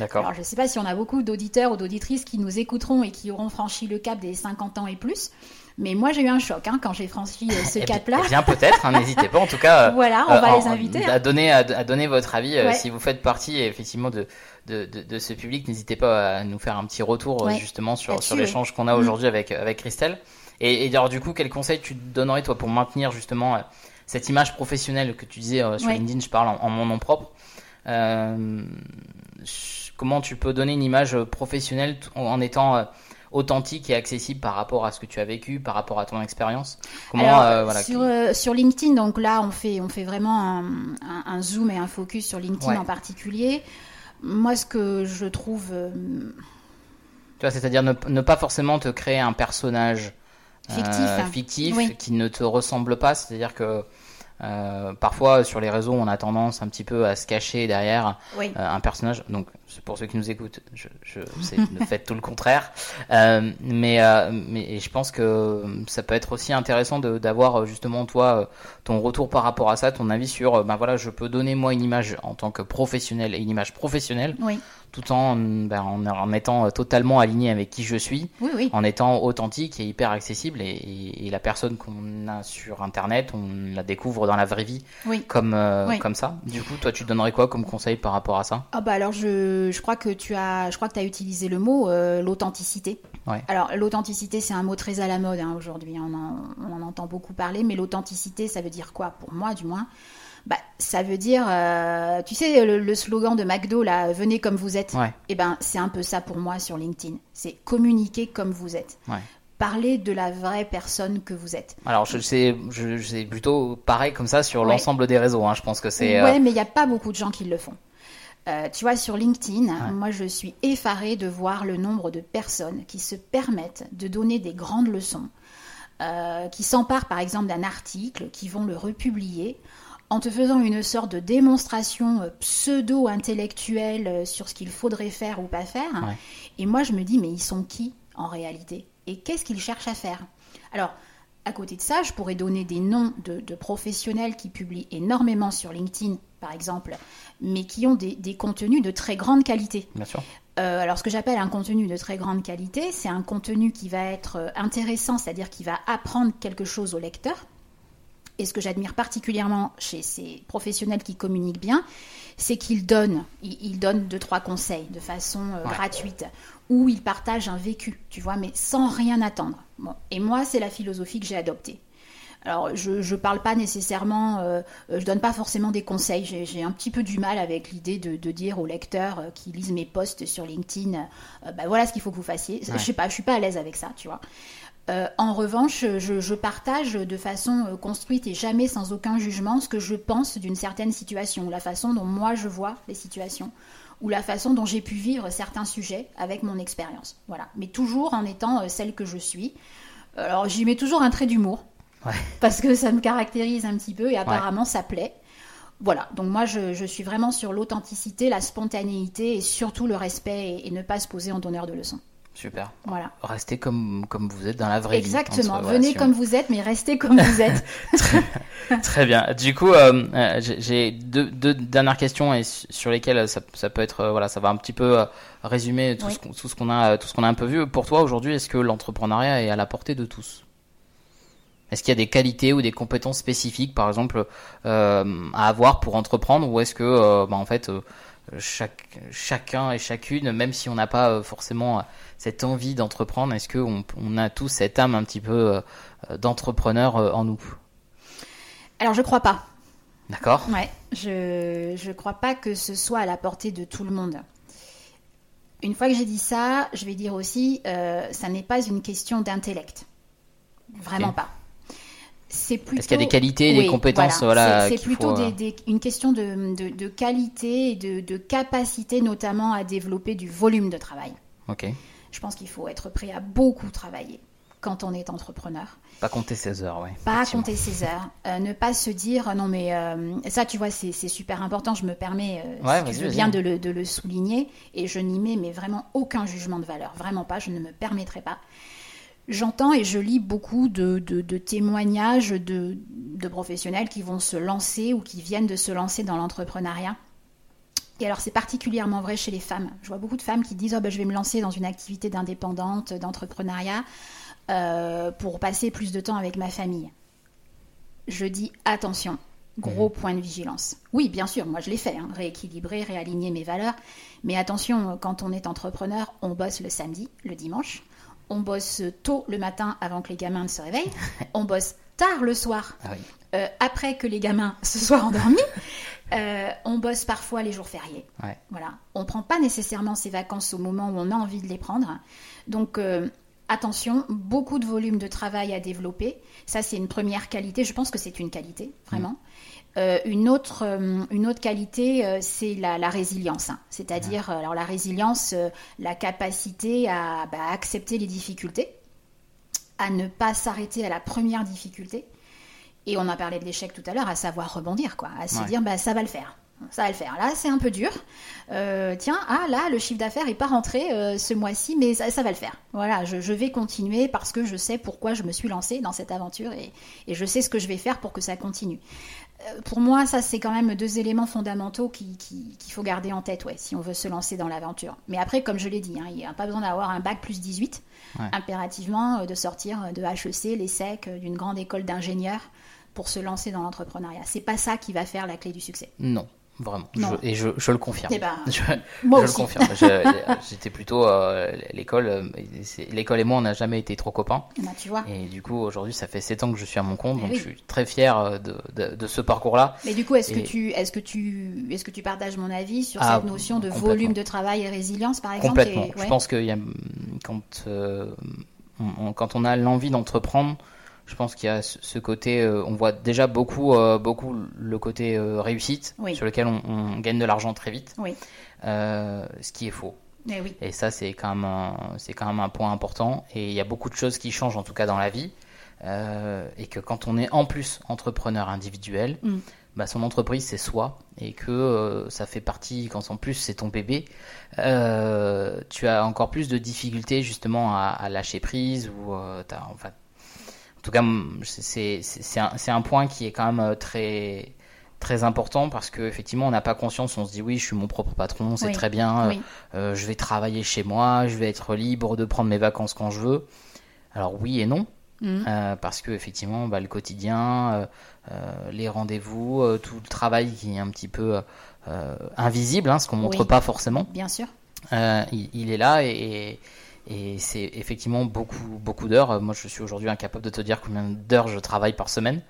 Alors, je ne sais pas si on a beaucoup d'auditeurs ou d'auditrices qui nous écouteront et qui auront franchi le cap des 50 ans et plus. Mais moi, j'ai eu un choc hein, quand j'ai franchi euh, ce eh cap-là. Eh bien, peut-être, hein, n'hésitez pas. En tout cas, voilà, on va euh, les inviter. À, donner, à, donner votre avis. Euh, si vous faites partie, effectivement, de, de, de, ce public, n'hésitez pas à nous faire un petit retour, justement, sur, sur l'échange qu'on a mm. aujourd'hui avec, avec Christelle. Et, alors, du coup, quel conseil tu donnerais, toi, pour maintenir, justement, cette image professionnelle que tu disais sur LinkedIn Je parle en, mon nom propre. Euh, comment tu peux donner une image professionnelle en étant euh, authentique et accessible par rapport à ce que tu as vécu, par rapport à ton expérience? Comment, euh, sur, euh, sur, LinkedIn, donc là, on fait, on fait vraiment un, zoom et un focus sur LinkedIn en particulier. Moi, ce que je trouve... Tu vois, c'est-à-dire ne, pas forcément te créer un personnage fictif, fictif qui ne te ressemble pas, c'est-à-dire que euh, parfois sur les réseaux, on a tendance un petit peu à se cacher derrière euh, un personnage. Donc pour ceux qui nous écoutent, je, je faites tout le contraire. Euh, mais mais je pense que ça peut être aussi intéressant d'avoir justement toi ton retour par rapport à ça, ton avis sur ben voilà, je peux donner moi une image en tant que professionnel et une image professionnelle. Oui tout en, ben, en, étant totalement aligné avec qui je suis, en étant authentique et hyper accessible. Et, la personne qu'on a sur Internet, on la découvre dans la vraie vie comme, euh, comme ça. Du coup, toi, tu donnerais quoi comme conseil par rapport à ça? Ah bah alors je, je, crois que tu as, je crois que as utilisé le mot euh, l'authenticité. Alors l'authenticité, c'est un mot très à la mode hein, aujourd'hui. On on en entend beaucoup parler, mais l'authenticité, ça veut dire quoi? Pour moi, du moins bah, ça veut dire, euh, tu sais, le, slogan de McDo, là, venez comme vous êtes. Ouais. Eh ben, c'est un peu ça pour moi sur LinkedIn. C'est communiquer comme vous êtes. Ouais. Parler de la vraie personne que vous êtes. Alors, je sais, je, plutôt pareil comme ça sur l'ensemble des réseaux. Hein. Je pense que c'est. Ouais, euh, mais il n'y a pas beaucoup de gens qui le font. Euh, tu vois, sur LinkedIn, moi, je suis effarée de voir le nombre de personnes qui se permettent de donner des grandes leçons, qui s'emparent, par exemple, d'un article, qui vont le republier en te faisant une sorte de démonstration euh, pseudo-intellectuelle euh, sur ce qu'il faudrait faire ou pas faire. Et moi, je me dis, mais ils sont qui en réalité? Et qu'est-ce qu'ils cherchent à faire? Alors, à côté de ça, je pourrais donner des noms de, professionnels qui publient énormément sur LinkedIn, par exemple, mais qui ont des, contenus de très grande qualité. Bien sûr. Euh, alors, ce que j'appelle un contenu de très grande qualité, c'est un contenu qui va être intéressant, c'est-à-dire qui va apprendre quelque chose au lecteur et ce que j'admire particulièrement chez ces professionnels qui communiquent bien, c'est qu'ils donnent, ils, donnent deux, trois conseils de façon euh, gratuite, ou ils partagent un vécu, tu vois, mais sans rien attendre. Et moi, c'est la philosophie que j'ai adoptée. Alors, je ne parle pas nécessairement, euh, je donne pas forcément des conseils. J'ai un petit peu du mal avec l'idée de, dire aux lecteurs euh, qui lisent mes posts sur LinkedIn, bah, voilà ce qu'il faut que vous fassiez. Je sais pas, je suis pas à l'aise avec ça, tu vois. Euh, en revanche, je, partage de façon euh, construite et jamais sans aucun jugement ce que je pense d'une certaine situation, la façon dont moi je vois les situations, ou la façon dont j'ai pu vivre certains sujets avec mon expérience. Voilà, mais toujours en étant euh, celle que je suis. Alors j'y mets toujours un trait d'humour, parce que ça me caractérise un petit peu et apparemment ça plaît. Voilà, donc moi je, suis vraiment sur l'authenticité, la spontanéité et surtout le respect et, et ne pas se poser en donneur de leçons. Super. Voilà. Restez comme, comme vous êtes dans la vraie vie. Exactement. Venez comme vous êtes, mais restez comme vous êtes. très, bien. Du coup, euh, euh, j'ai deux, dernières questions et sur lesquelles ça, ça, peut être, euh, voilà, ça va un petit peu résumer tout ce qu'on a, tout ce qu'on a un peu vu. Pour toi aujourd'hui, est-ce que l'entrepreneuriat est à la portée de tous? Est-ce qu'il y a des qualités ou des compétences spécifiques, par exemple, à avoir pour entreprendre, ou est-ce que, bah, en fait, chaque, chacun et chacune, même si on n'a pas forcément cette envie d'entreprendre Est-ce qu'on on a tous cette âme un petit peu euh, d'entrepreneur euh, en nous? Alors je crois pas. D'accord. Ouais, je ne crois pas que ce soit à la portée de tout le monde. Une fois que j'ai dit ça, je vais dire aussi, euh, ça n'est pas une question d'intellect. Vraiment pas. C'est plutôt. Est-ce qu'il y a des qualités, des compétences voilà. C'est plutôt une question de, de, qualité et de, de, capacité, notamment à développer du volume de travail. Ok. Je pense qu'il faut être prêt à beaucoup travailler quand on est entrepreneur. Pas compter ses heures, oui. Pas compter ses heures. Euh, ne pas se dire, non mais euh, ça, tu vois, c'est super important. Je me permets, euh, si tu veux bien, de le, de le, souligner. Et je n'y mets mais vraiment aucun jugement de valeur. Vraiment pas, je ne me permettrai pas. J'entends et je lis beaucoup de, de, de témoignages de, de, professionnels qui vont se lancer ou qui viennent de se lancer dans l'entrepreneuriat. Et alors c'est particulièrement vrai chez les femmes. Je vois beaucoup de femmes qui disent oh, ben, je vais me lancer dans une activité d'indépendante, d'entrepreneuriat. Euh, pour passer plus de temps avec ma famille. Je dis attention, gros mhm. point de vigilance. Oui, bien sûr, moi je l'ai fait, hein, rééquilibrer, réaligner mes valeurs. Mais attention, quand on est entrepreneur, on bosse le samedi, le dimanche. On bosse tôt le matin avant que les gamins ne se réveillent. on bosse tard le soir, ah euh, après que les gamins se soient endormis. Euh, on bosse parfois les jours fériés. Voilà. On ne prend pas nécessairement ses vacances au moment où on a envie de les prendre. Donc, attention, beaucoup de volume de travail à développer. Ça, c'est une première qualité. Je pense que c'est une qualité, vraiment. Mm. Euh, une, autre, euh, une autre qualité, euh, c'est la, résilience. Hein. C'est-à-dire, alors la résilience, la capacité à bah, accepter les difficultés, à ne pas s'arrêter à la première difficulté. Et on a parlé de l'échec tout à l'heure, à savoir rebondir, quoi, à se dire, bah, ça va le faire ça va le faire. Là, c'est un peu dur. Euh, tiens, ah là, le chiffre d'affaires n'est pas rentré euh, ce mois-ci, mais ça, va le faire. Voilà, je, vais continuer parce que je sais pourquoi je me suis lancée dans cette aventure et, je sais ce que je vais faire pour que ça continue. Euh, pour moi, ça, c'est quand même deux éléments fondamentaux qu'il faut garder en tête, ouais, si on veut se lancer dans l'aventure. Mais après, comme je l'ai dit, hein, il n'y a pas besoin d'avoir un bac plus 18, impérativement de sortir de HEC, l'ESSEC, d'une grande école d'ingénieurs pour se lancer dans l'entrepreneuriat. C'est pas ça qui va faire la clé du succès. Non. Vraiment. et je, je, le confirme. Eh ben, je, moi je le confirme. J'étais plutôt euh, l'école. Euh, l'école et moi, on n'a jamais été trop copains. Tu vois. Et du coup, aujourd'hui, ça fait 7 ans que je suis à mon compte, eh donc je suis très fier euh, de, de, de ce parcours-là. Mais du coup, est-ce que tu, est-ce que tu, est-ce que tu partages mon avis sur ah, cette notion de volume de travail et résilience, par exemple Complètement. Je pense que y a, quand on, quand on a l'envie d'entreprendre je pense qu'il y a ce côté, euh, on voit déjà beaucoup, euh, beaucoup le côté euh, réussite, sur lequel on, gagne de l'argent très vite, ce qui est faux. Et, eh et ça, c'est quand, même c'est quand même un point important. Et il y a beaucoup de choses qui changent, en tout cas dans la vie. et que quand on est en plus entrepreneur individuel, mm. bah, son entreprise, c'est soi. Et que ça fait partie, quand en plus c'est ton bébé, tu as encore plus de difficultés justement à, lâcher prise. ou as, enfin, tout cas, c'est un, un, point qui est quand même euh, très très important parce que effectivement on n'a pas conscience. On se dit oui je suis mon propre patron c'est très bien. Euh, euh, je vais travailler chez moi je vais être libre de prendre mes vacances quand je veux. Alors oui et non. Mmh. parce que effectivement bah, le quotidien les rendez-vous tout le travail qui est un petit peu invisible hein, ce qu'on montre pas forcément. Bien sûr. Il, il, est là et, et c'est effectivement beaucoup, beaucoup d'heures. Moi, je suis aujourd'hui incapable de te dire combien d'heures je travaille par semaine.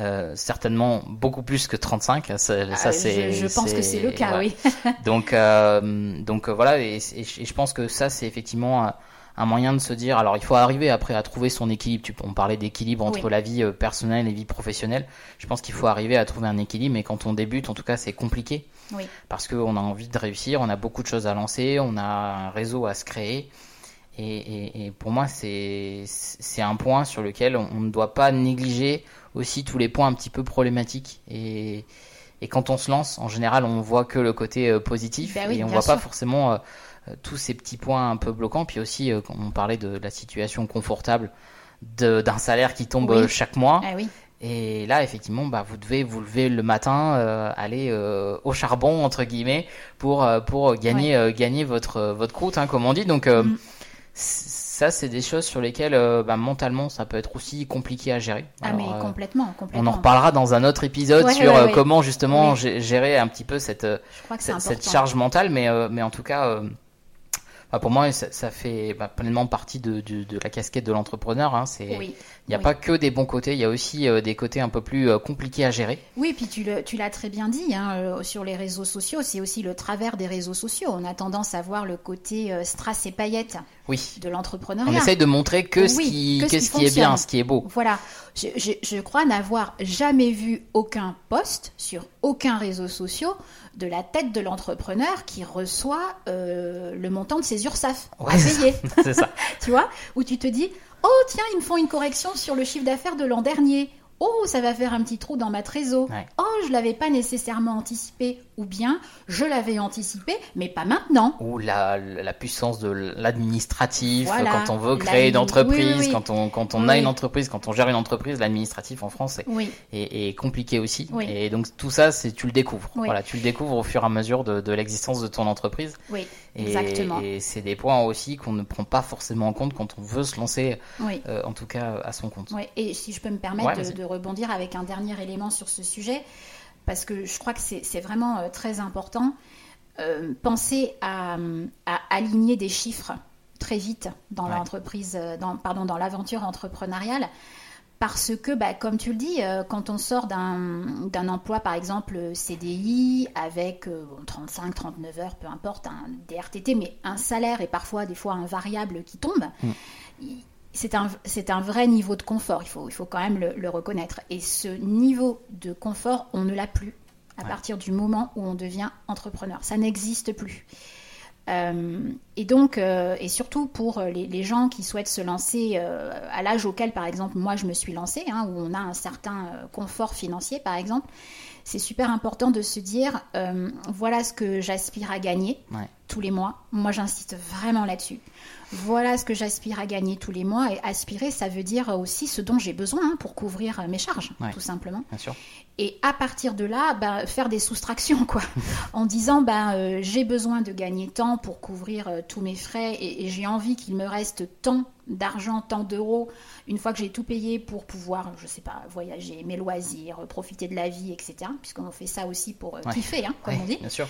Euh, certainement beaucoup plus que 35. Ça, ça ah, c'est, je, pense que c'est le cas, oui. donc, euh, donc euh, voilà. Et, je pense que ça, c'est effectivement un moyen de se dire. Alors, il faut arriver après à trouver son équilibre. Tu, on parlait d'équilibre entre la vie personnelle et vie professionnelle. Je pense qu'il faut arriver à trouver un équilibre. Mais quand on débute, en tout cas, c'est compliqué. Oui. Parce qu'on a envie de réussir, on a beaucoup de choses à lancer, on a un réseau à se créer. Et, et, pour moi, c'est un point sur lequel on, ne doit pas négliger aussi tous les points un petit peu problématiques. Et, et quand on se lance, en général, on voit que le côté euh, positif ben et on voit pas forcément euh, euh, tous ces petits points un peu bloquants. Puis aussi, quand on parlait de, la situation confortable d'un salaire qui tombe chaque mois. Ah oui. Et là, effectivement, bah, vous devez vous lever le matin, aller au charbon entre guillemets pour pour gagner gagner votre votre croûte, hein, comme on dit. Donc mm ça, c'est des choses sur lesquelles euh, bah, mentalement ça peut être aussi compliqué à gérer. ah, mais complètement, complètement. On en reparlera dans un autre épisode sur euh, comment justement gérer un petit peu cette, cette, charge mentale, mais, euh, mais en tout cas. Bah, pour moi, ça, fait bah, pleinement partie de, de, la casquette de l'entrepreneur. Hein. C'est, il n'y a pas que des bons côtés, il y a aussi des côtés un peu plus compliqués à gérer. Oui, puis tu, le, tu l'as très bien dit, hein, sur les réseaux sociaux, c'est aussi le travers des réseaux sociaux. On a tendance à voir le côté strass et paillettes Oui. de On l'entrepreneuriat. essaye de montrer que ce qui, que ce que qui ce qui est bien, ce qui est beau. Voilà, je, je- je crois n'avoir jamais vu aucun post sur aucun réseau social de la tête de l'entrepreneur qui reçoit euh, le montant de ses URSAF Ouais, à payer. C'est ça. tu vois, où tu te dis, oh tiens, ils me font une correction sur le chiffre d'affaires de l'an dernier. Oh, ça va faire un petit trou dans ma trésor. Ouais. Oh, je l'avais pas nécessairement anticipé. Ou bien, je l'avais anticipé, mais pas maintenant. Ou la, la puissance de l'administratif, Voilà. quand on veut créer une entreprise, oui, oui, oui. quand on, quand on a une entreprise, quand on gère une entreprise, l'administratif en France est, Oui, est, est compliqué aussi. Et donc tout ça, c'est tu le découvres. Voilà, tu le découvres au fur et à mesure de, de l'existence de ton entreprise. oui, Et, exactement. et c'est des points aussi qu'on ne prend pas forcément en compte quand on veut se lancer, Oui. euh, en tout cas à son compte. Ouais, et si je peux me permettre Ouais, de, rebondir avec un dernier élément sur ce sujet, parce que je crois que c'est vraiment euh, très important, euh, penser à, à aligner des chiffres très vite dans Ouais. l'entreprise, euh, dans, pardon, dans l'aventure entrepreneuriale. Parce que, bah, comme tu le dis, euh, quand on sort d'un emploi, par exemple CDI, avec euh, bon, 35, 39 heures, peu importe, un DRTT, mais un salaire et parfois des fois un variable qui tombe, il- c'est un, un vrai niveau de confort, il faut, il faut quand même le, le reconnaître. Et ce niveau de confort, on ne l'a plus à Ouais. partir du moment où on devient entrepreneur. Ça n'existe plus. Euh, et donc, euh, et surtout pour les, les gens qui souhaitent se lancer euh, à l'âge auquel, par exemple, moi je me suis lancée, hein, où on a un certain euh, confort financier, par exemple, c'est super important de se dire, euh, voilà ce que j'aspire à gagner Ouais. tous les mois. Moi, j'insiste vraiment là-dessus. Voilà ce que j'aspire à gagner tous les mois. Et aspirer, ça veut dire aussi ce dont j'ai besoin hein, pour couvrir mes charges, Ouais. tout simplement. Bien sûr. Et à partir de là, bah, faire des soustractions, quoi. en disant, bah, euh, j'ai besoin de gagner tant pour couvrir euh, tous mes frais et, et j'ai envie qu'il me reste tant d'argent, tant d'euros, une fois que j'ai tout payé pour pouvoir, je sais pas, voyager, mes loisirs, profiter de la vie, etc. Puisqu'on fait ça aussi pour euh, Ouais. kiffer, hein, comme Ouais, on dit Bien sûr.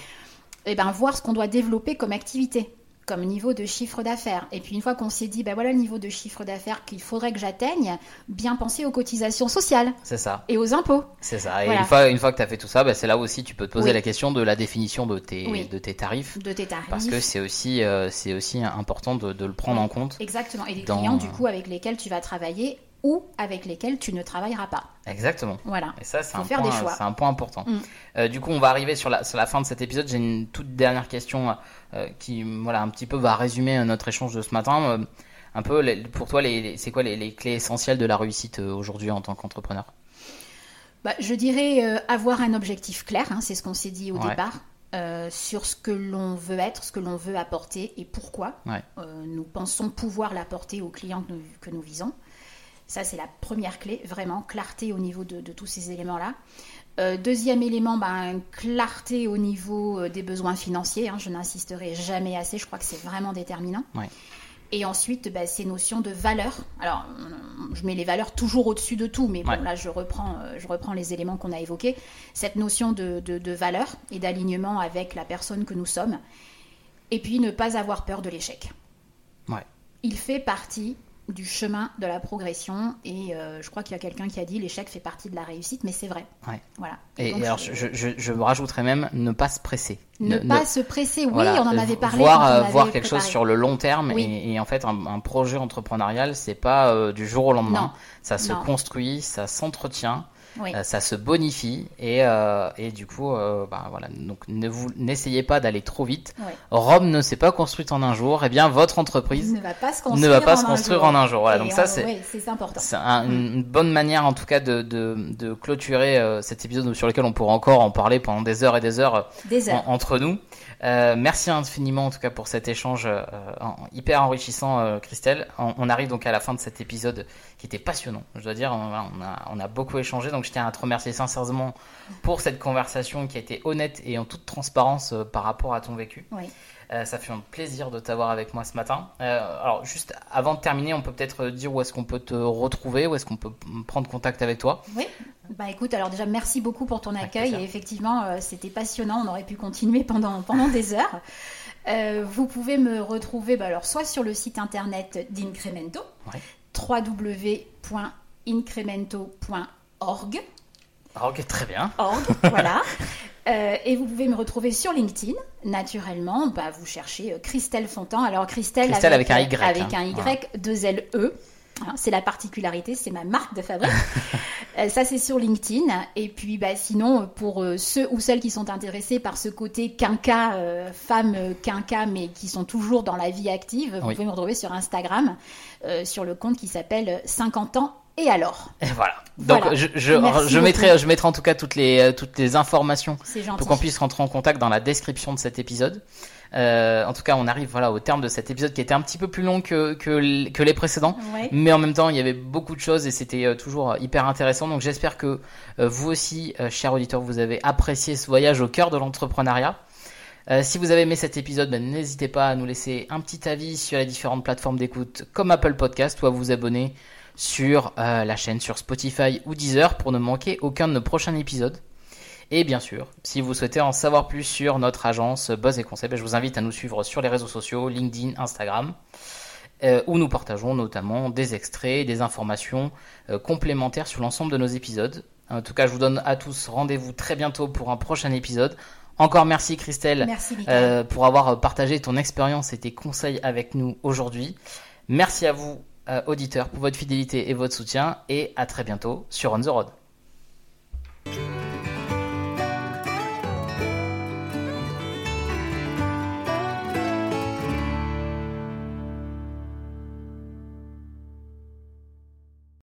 et ben voir ce qu'on doit développer comme activité, comme niveau de chiffre d'affaires. Et puis une fois qu'on s'est dit, ben voilà le niveau de chiffre d'affaires qu'il faudrait que j'atteigne, bien penser aux cotisations sociales C'est ça. et aux impôts. C'est ça. Et Voilà. une fois, une fois que tu as fait tout ça, bah, c'est là aussi tu peux te poser Oui. la question de la définition de tes, Oui. de tes tarifs. de tes tarifs. Parce que c'est aussi, euh, c'est aussi important de, de le prendre en compte. Exactement. Et les dans- clients, du coup, avec lesquels tu vas travailler ou avec lesquels tu ne travailleras pas. Exactement. Voilà. Et ça, c'est un, faire point, des choix. c'est un point important. Mm. Euh, du coup, on va arriver sur la, sur la fin de cet épisode. J'ai une toute dernière question euh, qui, voilà, un petit peu va résumer euh, notre échange de ce matin. Euh, un peu, les- pour toi, les, les- c'est quoi les, clés essentielles de la réussite aujourd'hui en tant qu'entrepreneur? Bah, je dirais avoir un objectif clair, hein, c'est ce qu'on s'est dit au Ouais. départ, euh, sur ce que l'on veut être, ce que l'on veut apporter et pourquoi. Ouais. Euh, nous pensons pouvoir l'apporter aux clients que nous, que nous visons. Ça, c'est la première clé, vraiment, clarté au niveau de, de tous ces éléments-là. Euh, deuxième élément, ben, clarté au niveau euh, des besoins financiers. hein, je n'insisterai jamais assez, je crois que c'est vraiment déterminant. Ouais. Et ensuite, ben, ces notions de valeur. Alors, je mets les valeurs toujours au-dessus de tout, mais bon, Ouais. là, je reprends, euh, je reprends les éléments qu'on a évoqués. Cette notion de, de- de valeur et d'alignement avec la personne que nous sommes. Et puis, ne pas avoir peur de l'échec. Ouais. Il fait partie du chemin de la progression et euh, je crois qu'il y a quelqu'un qui a dit l'échec fait partie de la réussite, mais c'est vrai. Ouais. Voilà. Et, donc, alors, je, je, rajouterais même ne pas se presser. ne, pas se presser, oui, voilà, on en avait parlé. Voir, quand on euh, avait voir quelque chose sur le long terme Oui. et, et en fait un, un projet entrepreneurial c'est pas euh, du jour au lendemain. Non. Ça se Non. construit, ça s'entretient, Oui. euh, ça se bonifie et, euh, et du coup euh, bah, voilà donc ne vous n'essayez pas d'aller trop vite. Ouais. Rome ne s'est pas construite en un jour. Et bien votre entreprise ne va pas se construire, pas en, se un construire jour. en un jour. Voilà, Et donc ça c'est oui, important. c'est un- une bonne manière en tout cas de, de, de clôturer cet épisode sur lequel on pourra encore en parler pendant des heures et des heures Des heures. en- entre nous. Euh, merci infiniment en tout cas pour cet échange euh, hyper enrichissant, euh, Christelle. On, arrive donc à la fin de cet épisode qui était passionnant. Je dois dire, on, a, on a beaucoup échangé, donc je tiens à te remercier sincèrement pour cette conversation qui a été honnête et en toute transparence par rapport à ton vécu. Euh, ça fait un plaisir de t'avoir avec moi ce matin. Euh, alors juste avant de terminer, on peut peut-être dire où est-ce qu'on peut te retrouver, où est-ce qu'on peut prendre contact avec toi. Oui. Bah écoute, alors déjà merci beaucoup pour ton accueil et effectivement euh, c'était passionnant, on aurait pu continuer pendant, pendant des heures. Euh, vous pouvez me retrouver bah, alors soit sur le site internet d'Incremento, Ouais. www.incremento.org, ok, très bien. org, voilà. Euh, et vous pouvez me retrouver sur LinkedIn, naturellement. Bah, vous cherchez euh, Christelle Fontan. Alors Christelle, Christelle avec, un Y. Avec hein. un Y, Voilà. deux L E. Hein, C'est la particularité, c'est ma marque de fabrique. Euh, ça, c'est sur LinkedIn. Et puis, bah, sinon, pour euh, ceux ou celles qui sont intéressés par ce côté quinca, euh, femme euh, quinca, mais qui sont toujours dans la vie active, vous pouvez me retrouver sur Instagram, euh, sur le compte qui s'appelle 50 ans et alors. Et voilà. Donc Voilà. je, mettrai, je mettrai en tout cas toutes les, euh, toutes les informations pour qu'on puisse rentrer en contact dans la description de cet épisode. Euh, en tout cas, on arrive voilà au terme de cet épisode qui était un petit peu plus long que, que, les précédents. Ouais. Mais en même temps, il y avait beaucoup de choses et c'était euh, toujours hyper intéressant. Donc j'espère que euh, vous aussi, euh, chers auditeurs, vous avez apprécié ce voyage au cœur de l'entrepreneuriat. Euh, si vous avez aimé cet épisode, ben, n'hésitez pas à nous laisser un petit avis sur les différentes plateformes d'écoute comme Apple Podcast ou à vous abonner sur euh, la chaîne sur Spotify ou Deezer pour ne manquer aucun de nos prochains épisodes. Et bien sûr, si vous souhaitez en savoir plus sur notre agence Buzz et Conseil, ben, je vous invite à nous suivre sur les réseaux sociaux, LinkedIn, Instagram, euh, où nous partageons notamment des extraits, des informations euh, complémentaires sur l'ensemble de nos épisodes. En tout cas, je vous donne à tous rendez-vous très bientôt pour un prochain épisode. Encore merci Christelle Merci, euh, pour avoir partagé ton expérience et tes conseils avec nous aujourd'hui. Merci à vous, euh, auditeurs, pour votre fidélité et votre soutien. Et à très bientôt sur On the Road.